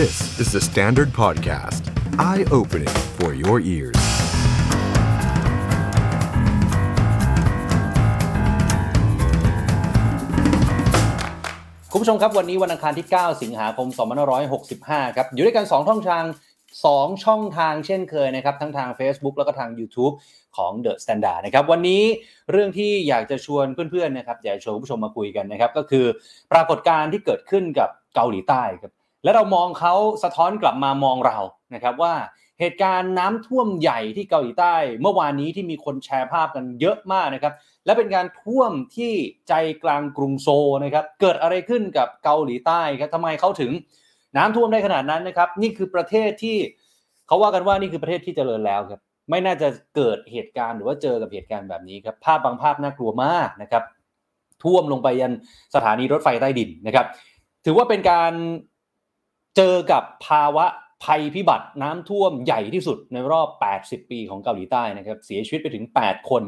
This is the Standard Podcast. Eye-opening for your ears. คุณผู้ชมครับวันนี้วันอังคารที่ 9 สิงหาคม 2565 ครับ อยู่ด้วยกัน 2 ช่องทาง 2 ช่องทางเช่นเคยนะครับ ทั้งทาง Facebook แล้วก็ทาง YouTube ของ The Standard นะครับวันนี้เรื่องที่อยากจะชวนเพื่อนๆนะครับอยากจะชวนผู้ชมมาคุยกันนะครับก็คือปรากฏการณ์ที่เกิดขึ้นกับเกาหลีใต้ครับ และเรามองเขาสะท้อนกลับมามองเรานะครับว่าเหตุการณ์น้ำท่วมใหญ่ที่เกาหลีใต้ เมื่อวานนี้ที่มีคนแชร์ภาพกันเยอะมากนะครับและเป็นการท่วมที่ใจกลางกรุงโซลนะครับเกิดอะไรขึ้นกับเกาหลีใต้ครับทำไมเขาถึงน้ำท่วมได้ขนาดนั้นนะครับนี่คือประเทศที่เขาว่ากันว่านี่คือประเทศที่เจริญแล้วครับไม่น่าจะเกิดเหตุการณ์หรือว่าเจอกับเหตุการณ์แบบนี้ครับภาพบางภาพน่ากลัวมากนะครับท่วมลงไปยันสถานีรถไฟใต้ดินนะครับถือว่าเป็นการ เจอกับภาวะภัยพิบัติน้ำท่วมใหญ่ที่สุดในรอบ 80 ปีของเกาหลีใต้นะครับ เสียชีวิตไปถึง 8 คน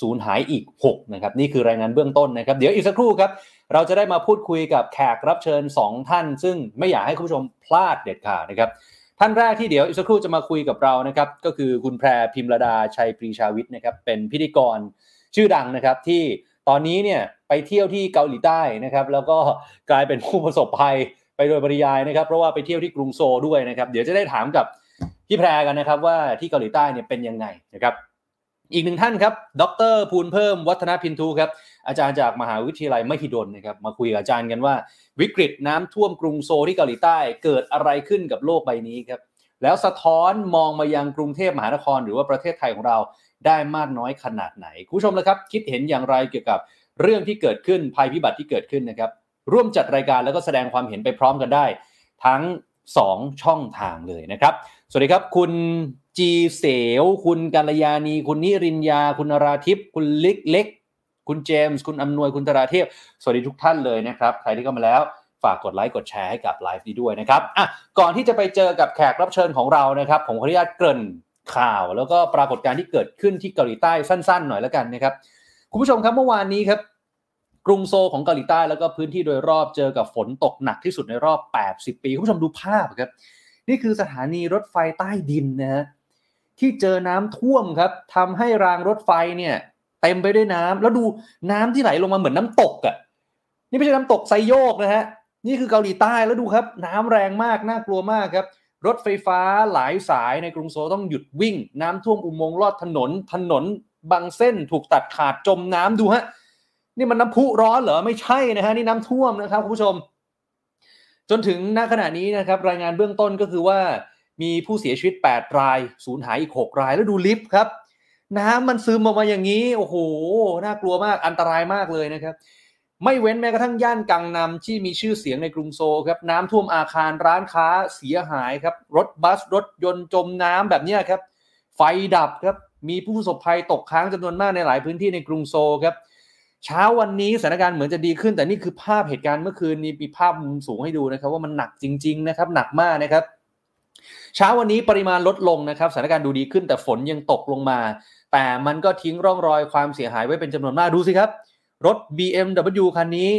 สูญหายอีก 6 นะครับ นี่คือรายงานเบื้องต้นนะครับ เดี๋ยวอีกสักครู่ครับ เราจะได้มาพูดคุยกับแขกรับเชิญ 2 ท่าน ซึ่งไม่อยากให้คุณผู้ชมพลาดเด็ดขาดนะครับ ท่านแรกที่เดี๋ยวอีกสักครู่จะมาคุยกับเรานะครับ ก็คือคุณแพรพิมรดาชัยปรีชาวิทย์นะครับ เป็นพิธีกรชื่อดังนะครับที่ตอนนี้เนี่ยไปเที่ยวที่เกาหลีใต้นะครับ แล้วก็กลายเป็นผู้ประสบภัย ไปโดยปริยายนะครับ เพราะว่าไปเที่ยวที่กรุงโซลด้วยนะครับ เดี๋ยวจะได้ถามกับพี่แพรกันนะครับ ว่าที่เกาหลีใต้เนี่ยเป็นยังไงนะครับ อีกหนึ่งท่านครับ ดรภูลเพิ่มวัฒนพินทูครับอาจารย์จากมหาวิทยาลัยมหิดลนะครับมาคุยกับอาจารย์กันว่า วิกฤตน้ำท่วมกรุงโซลที่เกาหลีใต้เกิดอะไรขึ้นกับโลกใบนี้ครับแล้วสะท้อนมองมายังกรุงเทพมหานคร หรือว่าประเทศไทยของเราได้มากน้อยขนาดไหน คุณผู้ชมนะครับ คิดเห็นอย่างไรเกี่ยวกับเรื่องที่เกิดขึ้นภัยพิบัติที่เกิดขึ้นนะครับ ร่วมจัดรายการแล้วก็แสดงความเห็นไปพร้อมกันได้ ทั้ง 2 ช่องทางเลยนะครับ สวัสดีครับ คุณจีเสวคุณกัลยาณี คุณนิรินยา คุณนราทิพย์คุณลิกเล็ก คุณเจมส์ คุณอำนวย คุณตราเทพ สวัสดีทุกท่านเลยนะครับ ใครที่เข้ามาแล้วฝากกดไลค์กดแชร์ให้กับไลฟ์นี้ด้วยนะครับอะก่อนที่จะไปเจอกับแขกรับเชิญของเรานะครับ ผมขออนุญาตเกริ่นข่าว แล้วก็ปรากฏการณ์ที่เกิดขึ้นที่เกาหลีใต้สั้น ๆ หน่อยแล้วกันนะครับ คุณผู้ชมครับเมื่อวานนี้ครับ รุงโซลของเกาหลีใต้แล้วก็พื้นที่โดยรอบเจอกับฝนตกหนักที่สุดในรอบ 80 ปีคุณผู้ชมดูภาพครับ นี่คือสถานีรถไฟใต้ดินนะฮะที่เจอน้ำท่วมครับทำให้รางรถไฟเนี่ยเต็มไปด้วยน้ำแล้วดูน้ำที่ไหลลงมาเหมือนน้ำตกอะ่ะนี่ไม่ใช่น้ำตกไซโยกนะฮะนี่คือเกาหลีใต้แล้วดูครับ น้ำแรงมากน่ากลัวมากครับ รถไฟฟ้าหลายสายในกรุงโซลต้องหยุดวิ่ง น้ำท่วมอุโมงค์ลอดถนน ถนนบางเส้นถูกตัดขาดจมน้ำดูฮะ นี่มันน้ำพุร้อนเหรอไม่ใช่นะฮะนี่น้ำท่วมนะครับคุณผู้ชม จนถึงณขณะนี้นะครับรายงานเบื้องต้นก็คือว่ามีผู้เสียชีวิต 8 รายสูญหายอีก 6 รายแล้วดูลิฟต์ครับน้ำมันซึมออกมาอย่างนี้ โอ้โห น่ากลัวมากอันตรายมากเลยนะครับ ไม่เว้นแม้กระทั่งย่านกังนำที่มีชื่อเสียงในกรุงโซลครับน้ำท่วมอาคารร้านค้าเสียหายครับ รถบัสรถยนต์จมน้ำแบบนี้ครับ ไฟดับครับ มีผู้ประสบภัยตกค้างจำนวนมากในหลายพื้นที่ในกรุงโซลครับ เช้าวันนี้สถานการณ์เหมือนจะดีขึ้น แต่นี่คือภาพเหตุการณ์เมื่อคืนนี้มีภาพมุมสูงให้ดูนะครับ ว่ามันหนักจริง ๆ นะครับ หนักมากนะครับ เช้าวันนี้ปริมาณลดลงนะครับสถานการณ์ดูดีขึ้น แต่ฝนยังตกลงมา แต่มันก็ทิ้งร่องรอยความเสียหายไว้เป็นจำนวนมากดูสิครับ รถ BMW คันนี้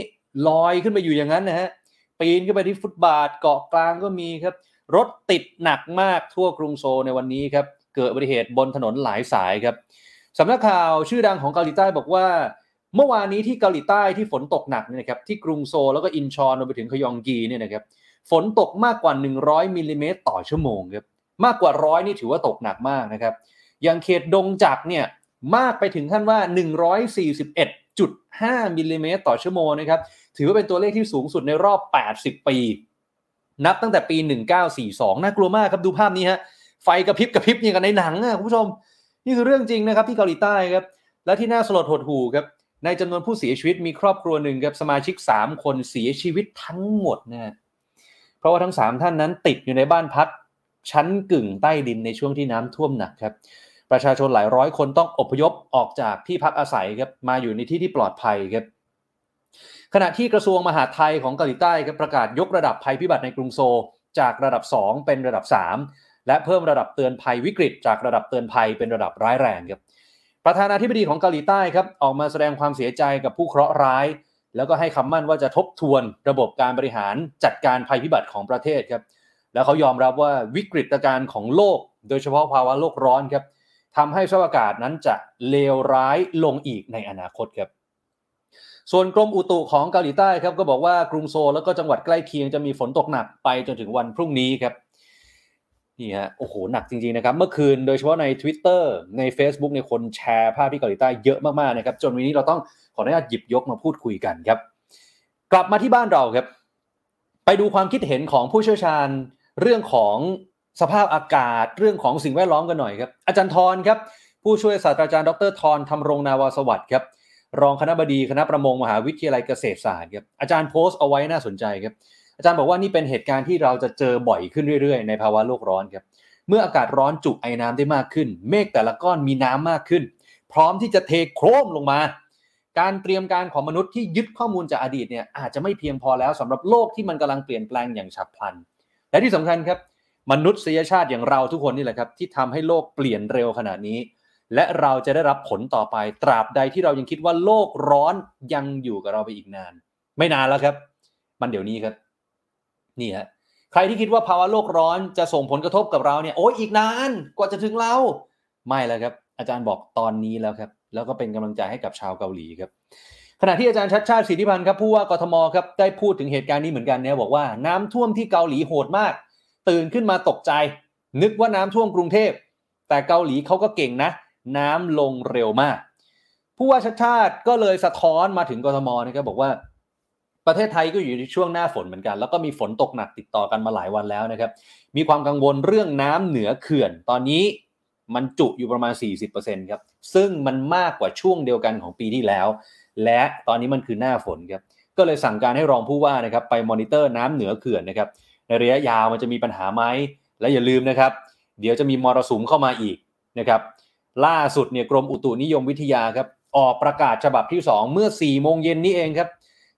ลอยขึ้นไปอยู่อย่างนั้นนะฮะปีนขึ้นไปที่ฟุตบาทเกาะกลางก็มีครับ รถติดหนักมากทั่วกรุงโซลในวันนี้ครับเกิดอุบัติเหตุบนถนนหลายสายครับสำนักข่าวชื่อดังของเกาหลีใต้บอกว่า เมื่อวานนี้ที่เกาหลีใต้ที่ฝนตกหนักเนี่ยนะครับที่กรุงโซลแล้วก็อินชอนรวมไปถึงขยองกีเนี่ยนะครับฝนตกมากกว่า 100มิลลิเมตรต่อชั่วโมงครับมากกว่าร้อยนี่ถือว่าตกหนักมากนะครับอย่างเขตดงจักเนี่ยมากไปถึงขั้นว่า 141.5มิลลิเมตรต่อชั่วโมงนะครับถือว่าเป็นตัวเลขที่สูงสุดในรอบ 80 ปี นับตั้งแต่ปี 1942 น่ากลัวมากครับดูภาพนี้ฮะไฟกระพริบกระพริบอย่างกับในหนังอะคุณผู้ชม นี่คือเรื่องจริงนะครับที่เกาหลีใต้ครับและที่น่าสลดหดหู่ครับ ในจำนวนผู้เสียชีวิตมีครอบครัวหนึ่งครับสมาชิก 3 คนเสียชีวิตทั้งหมดนะเพราะว่าทั้ง 3 ท่านนั้นติดอยู่ในบ้านพักชั้นกึ่งใต้ดินในช่วงที่น้ำท่วมหนักครับประชาชนหลายร้อยคนต้องอพยพออกจากที่พักอาศัยครับมาอยู่ในที่ที่ปลอดภัยครับขณะที่กระทรวงมหาดไทยของเกาหลีใต้ครับประกาศยกระดับภัยพิบัติในกรุงโซลจากระดับ 2 เป็นระดับ 3 และเพิ่มระดับเตือนภัยวิกฤต จากระดับเตือนภัยเป็นระดับร้ายแรงครับ ประธานาธิบดีของเกาหลีใต้ครับออกมาแสดงความเสียใจกับผู้เคราะห์ร้าย แล้วก็ให้คำมั่นว่าจะทบทวนระบบการบริหารจัดการภัยพิบัติของประเทศครับแล้วเขายอมรับว่าวิกฤตการณ์ของโลก โดยเฉพาะภาวะโลกร้อนครับทำให้สภาพอากาศนั้นจะเลวร้ายลงอีกในอนาคตครับส่วนกรมอุตุของเกาหลีใต้ครับก็บอกว่ากรุงโซลแล้วก็จังหวัดใกล้เคียงจะมีฝนตกหนักไปจนถึงวันพรุ่งนี้ครับ นี่ฮะโอ้โหหนักจริงๆนะครับ เมื่อคืนโดยเฉพาะใน Twitter ใน Facebook ในคนแชร์ภาพที่เกาหลีใต้เยอะมากๆนะครับ จนวันนี้เราต้องขออนุญาตหยิบยกมาพูดคุยกันครับ กลับมาที่บ้านเราครับ ไปดูความคิดเห็นของผู้เชี่ยวชาญเรื่องของสภาพอากาศเรื่องของสิ่งแวดล้อมกันหน่อยครับอาจารย์ทรครับ ผู้ช่วยศาสตราจารย์ดรทรทำรงนาวาสวัสดิ์ครับรองคณะบดีคณะประมงมหาวิทยาลัยเกษตรศาสตร์ครับอาจารย์โพสต์เอาไว้น่าสนใจครับ อาจารย์บอกว่านี่เป็นเหตุการณ์ที่เราจะเจอบ่อยขึ้นเรื่อยๆ ในภาวะโลกร้อนครับ เมื่ออากาศร้อนจุไอน้ำได้มากขึ้น เมฆแต่ละก้อนมีน้ำมากขึ้น พร้อมที่จะเทโครมลงมา การเตรียมการของมนุษย์ที่ยึดข้อมูลจากอดีตเนี่ยอาจจะไม่เพียงพอแล้วสำหรับโลกที่มันกำลังเปลี่ยนแปลงอย่างฉับพลัน และที่สำคัญครับ มนุษยชาติอย่างเราทุกคนนี่แหละครับที่ทำให้โลกเปลี่ยนเร็วขนาดนี้ และเราจะได้รับผลต่อไป ตราบใดที่เรายังคิดว่าโลกร้อนยังอยู่กับเราไปอีกนาน ไม่นานแล้วครับ มันเดี๋ยวนี้ครับ นี่ฮะใครที่คิดว่าภาวะโลกร้อนจะส่งผลกระทบกับเราเนี่ยโอ้ยอีกนานกว่าจะถึงเรา ไม่แล้วครับ อาจารย์บอกตอนนี้แล้วครับ แล้วก็เป็นกำลังใจให้กับชาวเกาหลีครับขณะที่อาจารย์ชัดชาติสิทธิพันธ์ครับผู้ว่ากทมครับได้พูดถึงเหตุการณ์นี้เหมือนกันเนี่ยบอกว่าน้ำท่วมที่เกาหลีโหดมาก ตื่นขึ้นมาตกใจ นึกว่าน้ำท่วมกรุงเทพ แต่เกาหลีเขาก็เก่งนะ น้ำลงเร็วมาก ผู้ว่าชัดชาติก็เลยสะท้อนมาถึงกทมนะครับบอกว่า ประเทศไทยก็อยู่ในช่วงหน้าฝนเหมือนกัน แล้วก็มีฝนตกหนักติดต่อกันมาหลายวันแล้วนะครับ มีความกังวลเรื่องน้ำเหนือเขื่อน ตอนนี้มันจุอยู่ประมาณ 40%ครับ ซึ่งมันมากกว่าช่วงเดียวกันของปีที่แล้ว และตอนนี้มันคือหน้าฝนครับ ก็เลยสั่งการให้รองผู้ว่านะครับไปมอนิเตอร์น้ำเหนือเขื่อนนะครับ ในระยะยาวมันจะมีปัญหาไหม และอย่าลืมนะครับ เดี๋ยวจะมีมรสุมเข้ามาอีกนะครับ ล่าสุดเนี่ยกรมอุตุนิยมวิทยาครับ ออกประกาศฉบับที่ 2 เมื่อ4โมงเย็นนี้เองครับ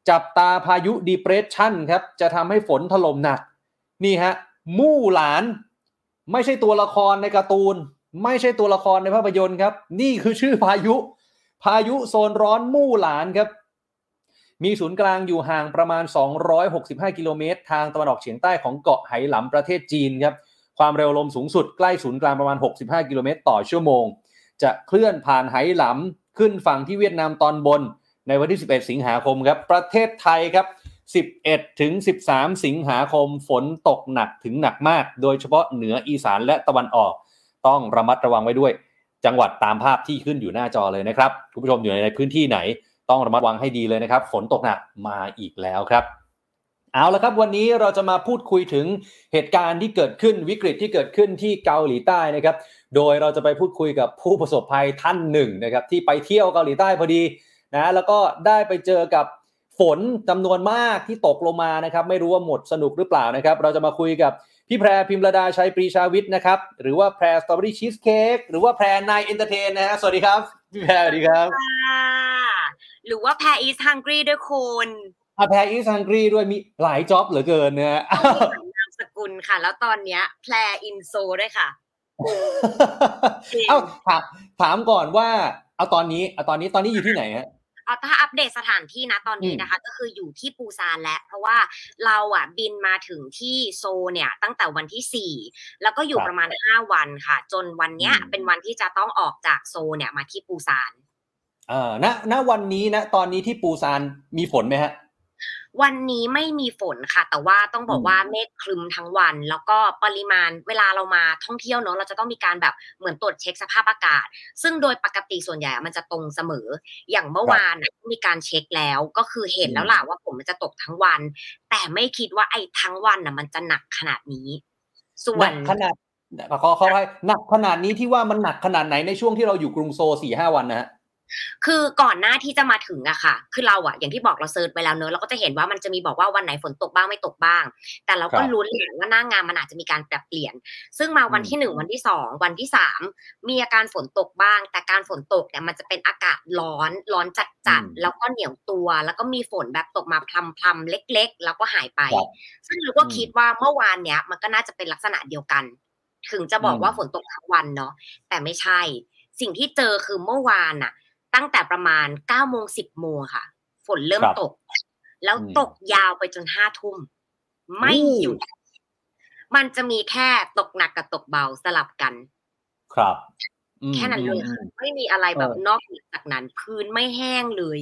จับตาพายุดีเพรสชันครับจะทำให้ฝนถล่มหนัก นี่ฮะ มู่หลาน ไม่ใช่ตัวละครในการ์ตูน ไม่ใช่ตัวละครในภาพยนตร์ครับ นี่คือชื่อพายุ พายุโซนร้อนมู่หลานครับ มีศูนย์กลางอยู่ห่างประมาณ 265 กิโลเมตร ทางตะวันออกเฉียงใต้ของเกาะไหหลำประเทศจีนครับ ความเร็วลมสูงสุดใกล้ศูนย์กลางประมาณ 65 กิโลเมตรต่อชั่วโมง จะเคลื่อนผ่านไหหลำขึ้นฝั่งที่เวียดนามตอนบน ในวันที่ 11 สิงหาคมครับ ประเทศไทยครับ 11 ถึง 13 สิงหาคมฝนตกหนักถึงหนักมาก โดยเฉพาะเหนืออีสานและตะวันออก ต้องระมัดระวังไว้ด้วย จังหวัดตามภาพที่ขึ้นอยู่หน้าจอเลยนะครับคุณผู้ชมอยู่ในพื้นที่ไหน ต้องระมัดระวังให้ดีเลยนะครับ ฝนตกหนักมาอีกแล้วครับเอาละครับวันนี้เราจะมาพูดคุยถึงเหตุการณ์ที่เกิดขึ้นวิกฤตที่เกิดขึ้นที่เกาหลีใต้นะครับ โดยเราจะไปพูดคุยกับผู้ประสบภัยท่านหนึ่งนะครับที่ไปเที่ยวเกาหลีใต้พอดี นะแล้วก็ได้ไปเจอกับฝนจำนวนมากที่ตกลงมานะครับ ไม่รู้ว่าหมดสนุกหรือเปล่านะครับ เราจะมาคุยกับพี่แพรพิมพ์ลดาไชยปรีชาวิทย์นะครับ หรือว่าแพร Strawberry Cheesecake หรือว่าแพร Nine Entertain นะฮะสวัสดีครับ พี่แพรสวัสดีครับค่ะหรือว่าแพร is hungry ด้วยคุณอาแพร is hungry ด้วยมีหลาย job เหลือเกินนะฮะต้องมีหลายนามสกุลค่ะ แล้วตอนเนี้ยแพร in Seoul ด้วยค่ะจริงเอ้าถามถามก่อนว่า เอาตอนนี้เอาตอนนี้ตอนนี้อยู่ที่ไหนฮะ เอาถ้าอัปเดตสถานที่นะตอนนี้อืมนะคะ ก็คืออยู่ที่ปูซานแล้วเพราะว่าเราอะบินมาถึงที่โซลเนี่ย ตั้งแต่วันที่สี่แล้วก็อยู่ครับประมาณห้าวันค่ะ จนวันเนี้ยอืมเป็นวันที่จะต้องออกจากโซลเนี่ยมาที่ปูซานเอ่าณณวันนี้นะ ตอนนี้ที่ปูซานมีฝนไหมฮะ วันนี้ไม่มีฝนค่ะ แต่ว่าต้องบอกอืมว่าเมฆครึมทั้งวัน แล้วก็ปริมาณเวลาเรามาท่องเที่ยวเนอะเราจะต้องมีการแบบเหมือนตรวจเช็คสภาพอากาศ ซึ่งโดยปกติส่วนใหญ่มันจะตรงเสมอ อย่างเมื่อวานน่ะมีการเช็คแล้วก็คือเห็นแล้วล่ะว่าฝนมันจะตกทั้งวัน แต่ไม่คิดว่าไอ้ทั้งวันน่ะมันจะหนักขนาดนี้ ส่วหนันกขนาดขอขออภัยหนักขนาดนี้ที่ว่ามันหนักขนาดไหนในช่วงที่เราอยู่กรุงโซลสี่ห้าวันนะฮะ คือก่อนหน้าที่จะมาถึงอะค่ะ คือเราอะอย่างที่บอกเราเซิร์ชไปแล้วเนอะเราก็จะเห็นว่ามันจะมีบอกว่าวันไหนฝนตกบ้างไม่ตกบ้าง แต่เราก็ครับลุ้นแหละว่าหน้างานมันอาจจะมีการปรับเปลี่ยน ซึ่งมาวันอืมที่หนึ่งวันที่สองวันที่สามมีอาการฝนตกบ้าง แต่การฝนตกเนี่ยมันจะเป็นอากาศร้อนร้อนจัดจัดๆแล้วก็เหนียวตัว แล้วก็มีฝนแบบตกมาพลำๆเล็ก ๆ แล้วก็หายไปครับซึ่งเราก็อืมคิดว่าเมื่อวานเนี้ยมันก็น่าจะเป็นลักษณะเดียวกัน ถึงจะบอกอืมว่าฝนตกทั้งวันเนาะแต่ไม่ใช่ สิ่งที่เจอคือเมื่อวานน่ะ ตั้งแต่ประมาณเก้าโมงสิบโมงค่ะ ฝนเริ่มครับตก แล้วอืมตกยาวไปจนห้าทุ่ม ไม่โอ้หยุด มันจะมีแค่ตกหนักกับตกเบาสลับกัน ครับอืมแค่นั้นเลยอืมไม่มีอะไรแบบเออนอกเหนือจากนั้น พื้นไม่แห้งเลย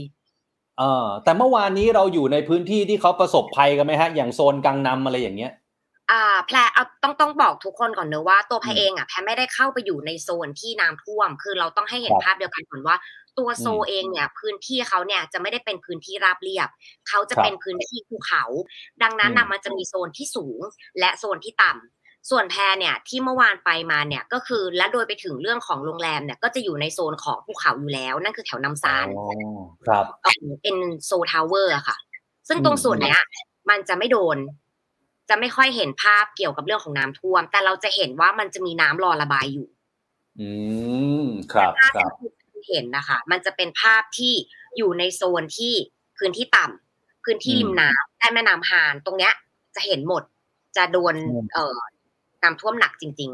เออแต่เมื่อวานนี้เราอยู่ในพื้นที่ที่เขาประสบภัยกันไหมฮะ อย่างโซนกังนำอะไรอย่างเงี้ย อ่า แพรเอาต้องต้องบอกทุกคนก่อนเนอะว่าตัวแพรอืมเองอะแพรไม่ได้เข้าไปอยู่ในโซนที่น้ำท่วม คือเราต้องให้เห็นครับภาพเดียวกันก่อนว่า ตัวโซอืมเองเนี่ยพื้นที่เขาเนี่ยจะไม่ได้เป็นพื้นที่ราบเรียบ เขาจะครับเป็นพื้นที่ภูเขา ดังนั้นอืนะมมันจะมีโซนที่สูงและโซนที่ต่ำส่วนแพรเนี่ยที่เมื่อวานไปมาเนี่ยก็คือและโดยไปถึงเรื่องของโรงแรมเนี่ยก็จะอยู่ในโซนของภูเขาอยู่แล้ว นั่นคือแถวนัมซานอ๋อครับเอ่อเป็นโซลทาวเวอร์อะค่ะ ซึ่งตรงอืมส่วนเนี้ย มันจะไม่โดนจะไม่ค่อยเห็นภาพเกี่ยวกับเรื่องของน้ำท่วม แต่เราจะเห็นว่ามันจะมีน้ำรอระบายอยู่ อืม ครับภาพครับ ที่คุณเห็นนะคะ มันจะเป็นภาพที่อยู่ในโซนที่พื้นที่ต่ำพื้นที่ริมน้ำใต้แม่น้ำฮานตรงเนี้ย จะเห็นหมดจะโดนอืมเอ่อน้ำท่วมหนักจริง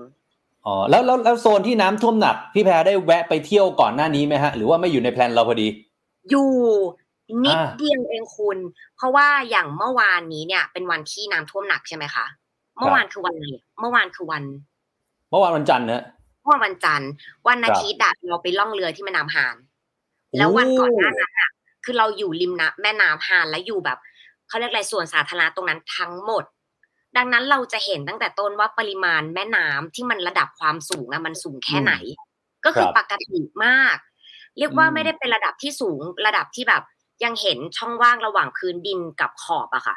อ๋อแล้วแล้วแล้วโซนที่น้ำท่วมหนักพี่แพรได้แวะไปเที่ยวก่อนหน้านี้ไหมฮะ หรือว่าไม่อยู่ในแพลนเราพอดีๆอยู่นิดอ่าเดียวเองคุณ เพราะว่าอย่างเมื่อวานนี้เนี่ย เป็นวันที่น้ำท่วมหนักใช่ไหมคะ เมื่อวานคือวันอะไรเมื่อวานคือวัน เมื่อวานวันจันทร์นะ เมื่อวันจันทร์ วันอาทิตย์อะเราไปล่องเรือที่แม่น้ำฮาน แล้ววันก่อนหน้านั้นอะคือเราอยู่ริมน้ำแม่น้ำฮานและอยู่แบบเขาเรียกอะไรส่วนสาธารณะตรงนั้นทั้งหมด ดังนั้นเราจะเห็นตั้งแต่ต้นว่าปริมาณแม่น้ำที่มันระดับความสูงอะมันสูงแค่ไหน ก็คือครับปกติมาก เรียกว่าอืมไม่ได้เป็นระดับที่สูงระดับที่แบบยังเห็นช่องว่างระหว่างพื้นดินกับขอบอะค่ะ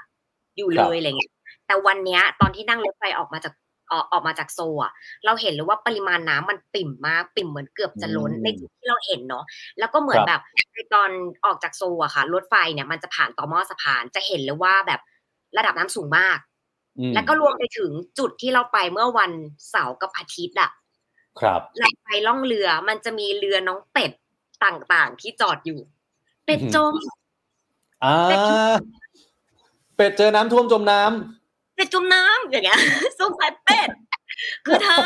อยู่เลยอะไรเงี้ยแต่วันเนี้ยตอนที่นั่งรถไฟออกมาจาก ออกออกมาจากโซอะเราเห็นเลยว่าปริมาณน้ำมันปิ่มมากปิ่มเหมือนเกือบจะล้นอืมในจุดที่เราเห็นเนาะแล้วก็เหมือนครับแบบในตอนออกจากโซอะค่ะรถไฟเนี่ยมันจะผ่านต่อหม้อสะพานจะเห็นเลยว่าแบบระดับน้ำสูงมากอืมแล้วก็รวมไปถึงจุดที่เราไปเมื่อวันเสาร์กับอาทิตย์อะครับเราไปล่องเรือมันจะมีเรือน้องเป็ดต่างๆ ที่จอดอยู่ เป็ดอือหือจมอ่าเป็ดเป็ดเจอน้ำท่วมจมน้ำ เป็ดจมน้ำอย่างเงี้ยสงสัยเป็ดคือเธอ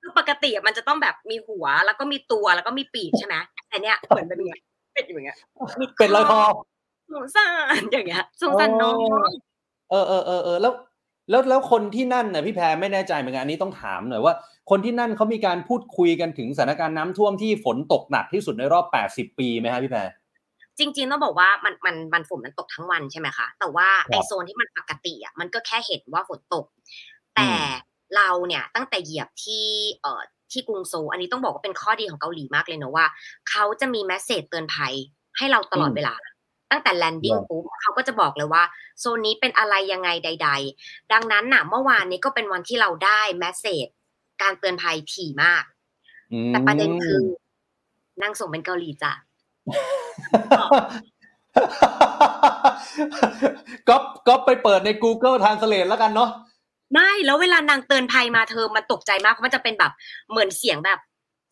คือปกติอะมันจะต้องแบบมีหัว แล้วก็มีตัวแล้วก็มีปีกใช่ไหมแต่เนี้ยเหมือนเป็นอย่างเงี้ยเป็ดอยู่อย่างเงี้ยมีเป็ดลอยคอสงสารอย่างเงี้ยสงสารน้องเออเออเออเออแล้วแล้วแล้วคนที่นั่นน่ะพี่แพรไม่แน่ใจเหมือนกันอันนี้ต้องถามหน่อยว่า คนที่นั่นเขามีการพูดคุยกันถึงสถานการณ์น้ำท่วมที่ฝนตกหนักที่สุดในรอบ 80 ปีไหมฮะพี่แพร จริงๆต้องบอกว่ามันมันมันฝนมันตกทั้งวันใช่ไหมคะแต่ว่าครับไอโซนที่มันปกติอะมันก็แค่เห็นว่าฝนตก แต่อืมเราเนี่ยตั้งแต่เหยียบที่เอ่อที่กรุงโซลอันนี้ต้องบอกว่าเป็นข้อดีของเกาหลีมากเลยเนอะว่าเขาจะมี message เตือนภัยให้เราตลอดเวลา ตั้งแต่ landing ปุ๊บเขาก็จะบอกเลยว่าโซนนี้เป็นอะไรยังไงใด ๆ ดังนั้นน่ะเมื่อวานนี้ก็เป็นวันที่เราได้ messageการเตือนภัยถี่มากอืมแต่ประเด็นคือนั่งส่งเป็นเกาหลีจ้ะ ก็ก็ไปเปิดใน Google Translate แล้วกันเนาะไม่แล้วเวลานางเตือนภัยมาเธอมันตกใจมากเพราะมันจะเป็นแบบเหมือนเสียงแบบ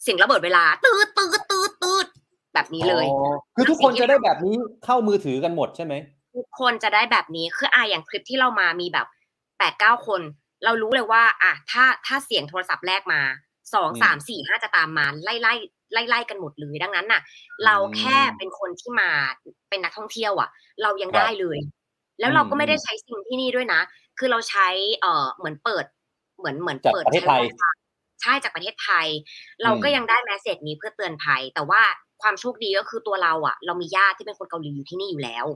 เสียงระเบิดเวลาตืดตืดตืดตืดแบบนี้เลยอ๋อคือทุกคนจะได้แบบนี้เข้ามือถือกันหมดใช่ไหมทุกคนจะได้แบบนี้คืออะอย่างคลิปที่เรามามีแบบแปดเก้าคน เรารู้เลยว่า อะถ้าถ้าเสียงโทรศัพท์แรกมา สองอืมสามสี่ห้าจะตามมาไล่ไล่ไล่ไล่กันหมดเลยดังนั้นน่ะ เราแค่เป็นคนที่มาเป็นนักท่องเที่ยวอะ เรายังครับได้เลย แล้วเราก็ไม่ได้อืมใช้ซิมที่นี่ด้วยนะ คือเราใช้เอ่อเหมือนเปิด เหมือนเหมือนจากเปิดประเทศไทยใช้ Wi-Fi ใช่จากประเทศไทย เราก็อืมยังได้แมสเซจนี้เพื่อเตือนภัย แต่ว่าความโชคดีก็คือตัวเราอะ เรามีญาติที่เป็นคนเกาหลีอยู่ที่นี่อยู่แล้ว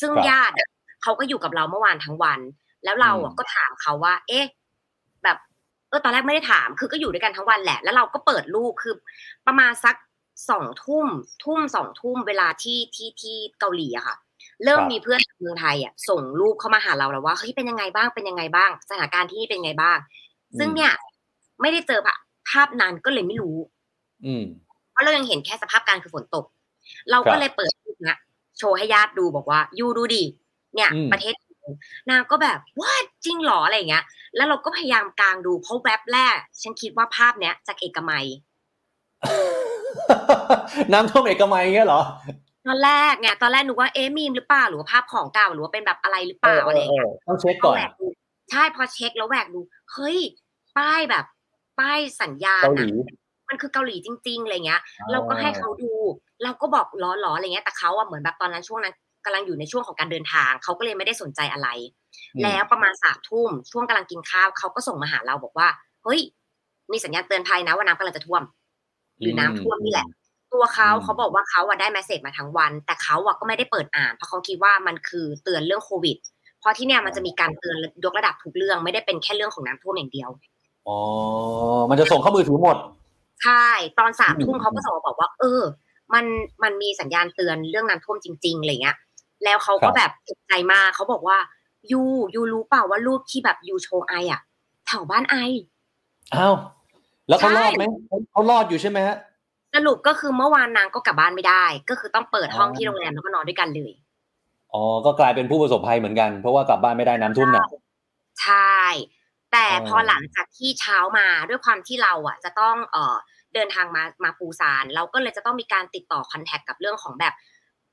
ซึ่งครับญาติอะเขาก็อยู่กับเราเมื่อวานทั้งวัน แล้วเราอะอืมก็ถามเขาว่า เอ๊ะแบบ เออตอนแรกไม่ได้ถาม คือก็อยู่ด้วยกันทั้งวันแหละ แล้วเราก็เปิดรูปคือ ประมาณสักสองทุ่มทุ่มสองทุ่มเวลาที่ที่ที่เกาหลีอะค่ะ เริ่มครับมีเพื่อนจากเมืองไทยอะส่งรูปเข้ามาหาเราแล้วว่าเฮ้ยเป็นยังไงบ้างเป็นยังไงบ้าง สถานการณ์ที่นี่เป็นยังไงบ้าง ซึ่งเนี่ย ไม่ได้เจอภาพนั้นก็เลยไม่รู้ อืมเพราะเรายังเห็นแค่สภาพการคือฝนตก เราครัก็บเลยเปิดรูปเนี้ยโชว์ให้ญาติดูบอกว่ายูดูดิเนี่ยอืมประเทศ นางก็แบบว่าจริงเหรออะไรอย่างเงี้ย แล้วเราก็พยายามกางดูเพราะแว็บแรก ฉันคิดว่าภาพเนี้ยจากเอกมัยน้ำท่วมเอกมัยเงี้ยเหรอตอนแรกไงตอนแรกหนูว่าเอ๊ะมีมหรือเปล่าหรือว่าภาพของเก่าหรือว่าเป็นแบบอะไรหรือเปล่าอะไรอย่างเงี้ยต้องเช็คพก่ออนแหวกดูใช่พอเช็คแล้วแหวกดูเฮ้ยป้ายแบบ ป้ายสัญญาณเกาหลีอะมันคือเกาหลีจริงๆอะไรเงี้ย เราก็ให้เขาดู เราก็บอกล้อๆอะไรเงี้ยแต่เขาอะเหมือนแบบตอนนั้นช่วงนั้น กำลังอยู่ในช่วงของการเดินทาง เขาก็เลยไม่ได้สนใจอะไรอืมแล้วประมาณสามทุ่มช่วงกำลังกินข้าวเขาก็ส่งมาหาเราบอกว่าเฮ้ย มีสัญญาณเตือนภัยนะว่าน้ำกำลังจะท่วม หรือน้ำท่วมนี่แหละ ตัวเขาอืมเขาบอกว่าเขาอะได้แมสเซจมาทั้งวัน แต่เขาอะก็ไม่ได้เปิดอ่านเพราะเขาคิดว่ามันคือเตือนเรื่องโควิด เพราะที่เนี่ยมันจะมีการเตือนยกระดับทุกเรื่องไม่ได้เป็นแค่เรื่องของน้ำท่วมอย่างเดียวอ๋อมันจะส่งเข้ามือถือหมดใช่ตอนสามทุ่มอืมเขาก็ส่งมาบอกว่า เออ มันมันมีสัญญาณเตือนเรื่องน้ำท่วมจริงๆอะไรเงี้ย แล้วเขาก็แบบตกใจมากเขาบอกว่ายูยูรู้เปล่าว่ารูปที่แบบยูโชว์ไออะแถวบ้านไออ้าวแล้วเขาใช่รอดไหมเขาเขารอดอยู่ใช่ไหมฮะสรุปก็คือเมื่อวานนางก็กลับบ้านไม่ได้ ก็คือต้องเปิดห้องอ๋อที่โรงแรมแล้วก็นอนด้วยกันเลยอ๋อก็กลายเป็นผู้ประสบภัยเหมือนกัน เพราะว่ากลับบ้านไม่ได้น้ำท่วมหนักใช่ แต่อ๋อพอหลังจากที่เช้ามาด้วยความที่เราอะ จะต้องเอ่อเดินทางมามาปูซาน เราก็เลยจะต้องมีการติดต่อคอนแทคกับเรื่องของแบบ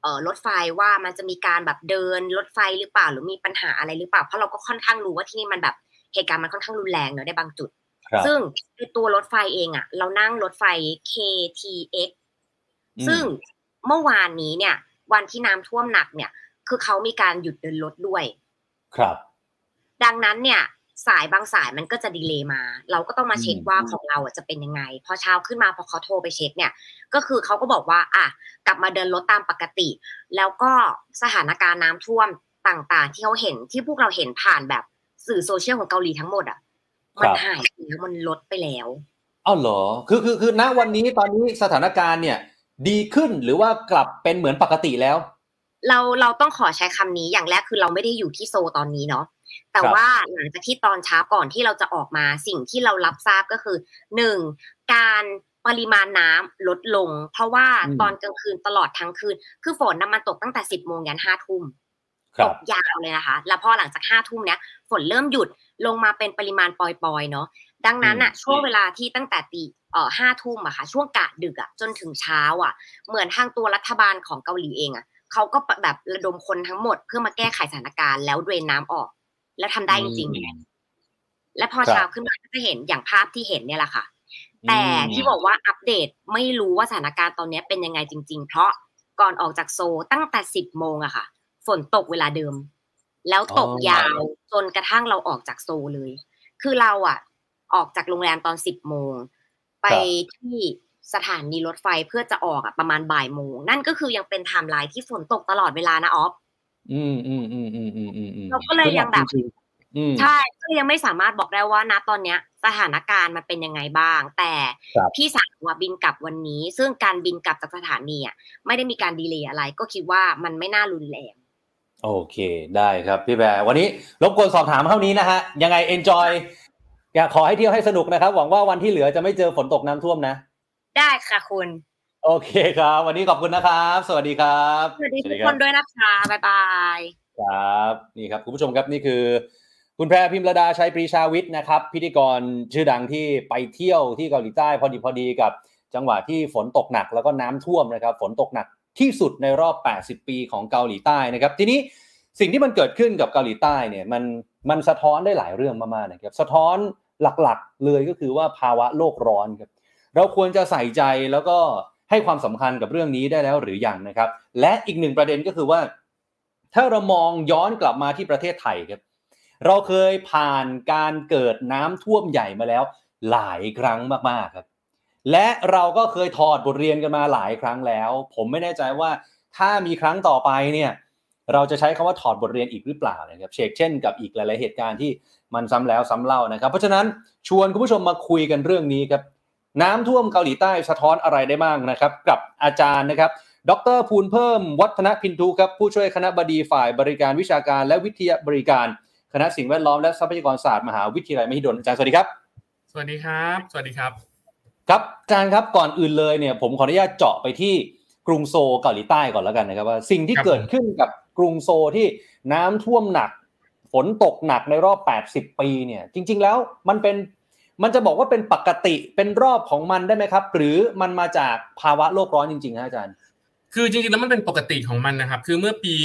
เอ่อรถไฟว่ามันจะมีการแบบเดินรถไฟหรือเปล่าหรือมีปัญหาอะไรหรือเปล่า เพราะเราก็ค่อนข้างรู้ว่าที่นี่มันแบบเหตุการณ์มันค่อนข้างรุนแรงเนอะในบางจุดครับซึ่งในตัวรถไฟเองอะเรานั่งรถไฟ KTX อืมซึ่งเมื่อวานนี้เนี่ย วันที่น้ำท่วมหนักเนี่ย คือเขามีการหยุดเดินรถด้วย ครับ ดังนั้นเนี่ย สายบางสายมันก็จะ delay มา เราก็ต้องมาเช็คอืมว่าของเราอะจะเป็นยังไง พอเช้าขึ้นมาพอเขาโทรไปเช็คเนี่ย ก็คือเขาก็บอกว่า อะกลับมาเดินรถตามปกติ แล้วก็สถานการณ์น้ำท่วมต่างๆ ที่เขาเห็นที่พวกเราเห็นผ่านแบบสื่อโซเชียลของเกาหลีทั้งหมดอะมันหายไปแล้วมันลดไปแล้วอ้าวเหรอคือคือคือณวันนี้ตอนนี้สถานการณ์เนี่ย ดีขึ้นหรือว่ากลับเป็นเหมือนปกติแล้ว เราเราต้องขอใช้คำนี้อย่างแรกคือเราไม่ได้อยู่ที่โซลตอนนี้เนาะ แต่ครับว่าหลังจากที่ตอนเช้าก่อนที่เราจะออกมาสิ่งที่เรารับทราบก็คือหนึ่งการปริมาณน้ำลดลง เพราะว่าอืมตอนกลางคืนตลอดทั้งคืน คือฝนน้ำมันตกตั้งแต่สิบโมงยันห้าทุ่มครัตบกยาวเลยนะคะ แล้วพอหลังจากห้าทุ่มเนี้ยฝนเริ่มหยุดลงมาเป็นปริมาณปล่อยๆเนาะดังนั้นอะช่วงเวลาที่ตั้งแต่ตีเอ่อห้าทุ่มอะค่ะ ช่วงกะดึกอะจนถึงเช้าอะเหมือนทางตัวรัฐบาลของเกาหลีเองอะเขาก็แบบระดมคนทั้งหมดเพื่อมาแก้ไขสถานการณ์แล้วเดรนน้ำออก แล้วทำได้จริงอืมๆและพอครับเช้าขึ้นมาก็จะเห็นอย่างภาพที่เห็นเนี่ยแหละค่ะ แต่อืมที่บอกว่าอัปเดตไม่รู้ว่าสถานการณ์ตอนนี้เป็นยังไงจริง ๆ เพราะก่อนออกจากโซลตั้งแต่สิบโมงอะค่ะ ฝนตกเวลาเดิม แล้วตกยาวจนกระทั่งเราออกจากโซลเลย คือเราอะออกจากโรงแรมตอนสิบโมงไปที่สถานีรถไฟเพื่อจะออกอะประมาณบ่ายโมงนั่นก็คือยังเป็นไทม์ไลน์ที่ฝนตกตลอดเวลานะออฟ อืมอืมอืมอืมอืมอืมอืมเราก็เลยยังแบบจริงๆอืมใช่ก็ยังไม่สามารถบอกได้ว่าณตอนเนี้ย สถานการณ์มันเป็นยังไงบ้าง แต่ครับพี่สาวอะบินกลับวันนี้ ซึ่งการบินกลับจากสถานีอะไม่ได้มีการ delay อะไร ก็คิดว่ามันไม่น่ารุนแรงโอเค ได้ครับพี่แบร์วันนี้รบกวนสอบถามเท่านี้นะฮะ ยังไง enjoy อยากขอให้เที่ยวให้สนุกนะครับ หวังว่าวันที่เหลือจะไม่เจอฝนตกน้ำท่วมนะ ได้ค่ะคุณ โอเคครับ วันนี้ขอบคุณนะครับ สวัสดีครับ สวัสดีทุกคครันด้วยนะคะบ๊ายบายครับนี่ครับคุณผู้ชมครับนี่คือ คุณแพรพิมระดาชัยปรีชาวิทย์นะครับ พิธีกรชื่อดังที่ไปเที่ยวที่เกาหลีใต้พอดีพอดีกับจังหวะที่ฝนตกหนักแล้วก็น้ำท่วมนะครับ ฝนตกหนักที่สุดในรอบ 80 ปีของเกาหลีใต้นะครับ ทีนี้สิ่งที่มันเกิดขึ้นกับเกาหลีใต้เนี่ยมันมันสะท้อนได้หลายเรื่องมากๆนะครับ สะท้อนหลักๆเลยก็คือว่าภาวะโลกร้อนครับ เราควรจะใส่ใจแล้วก็ ให้ความสำคัญกับเรื่องนี้ได้แล้วหรือยังนะครับ และอีกหนึ่งประเด็นก็คือว่า ถ้าเรามองย้อนกลับมาที่ประเทศไทยครับเราเคยผ่านการเกิดน้ำท่วมใหญ่มาแล้ว หลายครั้งมากๆครับ และเราก็เคยถอดบทเรียนกันมาหลายครั้งแล้ว ผมไม่แน่ใจว่าถ้ามีครั้งต่อไปเนี่ยเราจะใช้คำว่าถอดบทเรียนอีกหรือเปล่านะครับเชกเช่นกับอีกหลาย ๆ เหตุการณ์ที่มันซ้ำแล้วซ้ำเล่านะครับ เพราะฉะนั้นชวนคุณผู้ชมมาคุยกันเรื่องนี้ครับ น้ำท่วมเกาหลีใต้สะท้อนอะไรได้บ้างนะครับ กับอาจารย์นะครับ ดรภูลเพิ่มวัฒนพินทุครับผู้ช่วยคณะบดีฝ่ายบริการวิชาการและวิทยาบริการ คณะสิ่งแวดล้อมและทรัพยากรศาสตร์มหาวิทยาลัยมหิดลอาจารย์สวัสดีครับ สวัสดีครับ สวัสดีครับ ครับอาจารย์ครับก่อนอื่นเลยเนี่ย ผมขออนุญาตเจาะไปที่กรุงโซลเกาหลีใต้ก่อนแล้วกันนะครับว่าสิ่งที่ครับเกิดขึ้นกับกรุงโซลที่น้ำท่วมหนัก ฝนตกหนักในรอบ 80 ปีเนี่ย จริง ๆ แล้วมันเป็น มันจะบอกว่าเป็นปกติเป็นรอบของมันได้ไหมครับ หรือมันมาจากภาวะโลกร้อนจริงๆฮะอาจารย์ คือจริงๆแล้วมันเป็นปกติของมันนะครับ คือเมื่อปี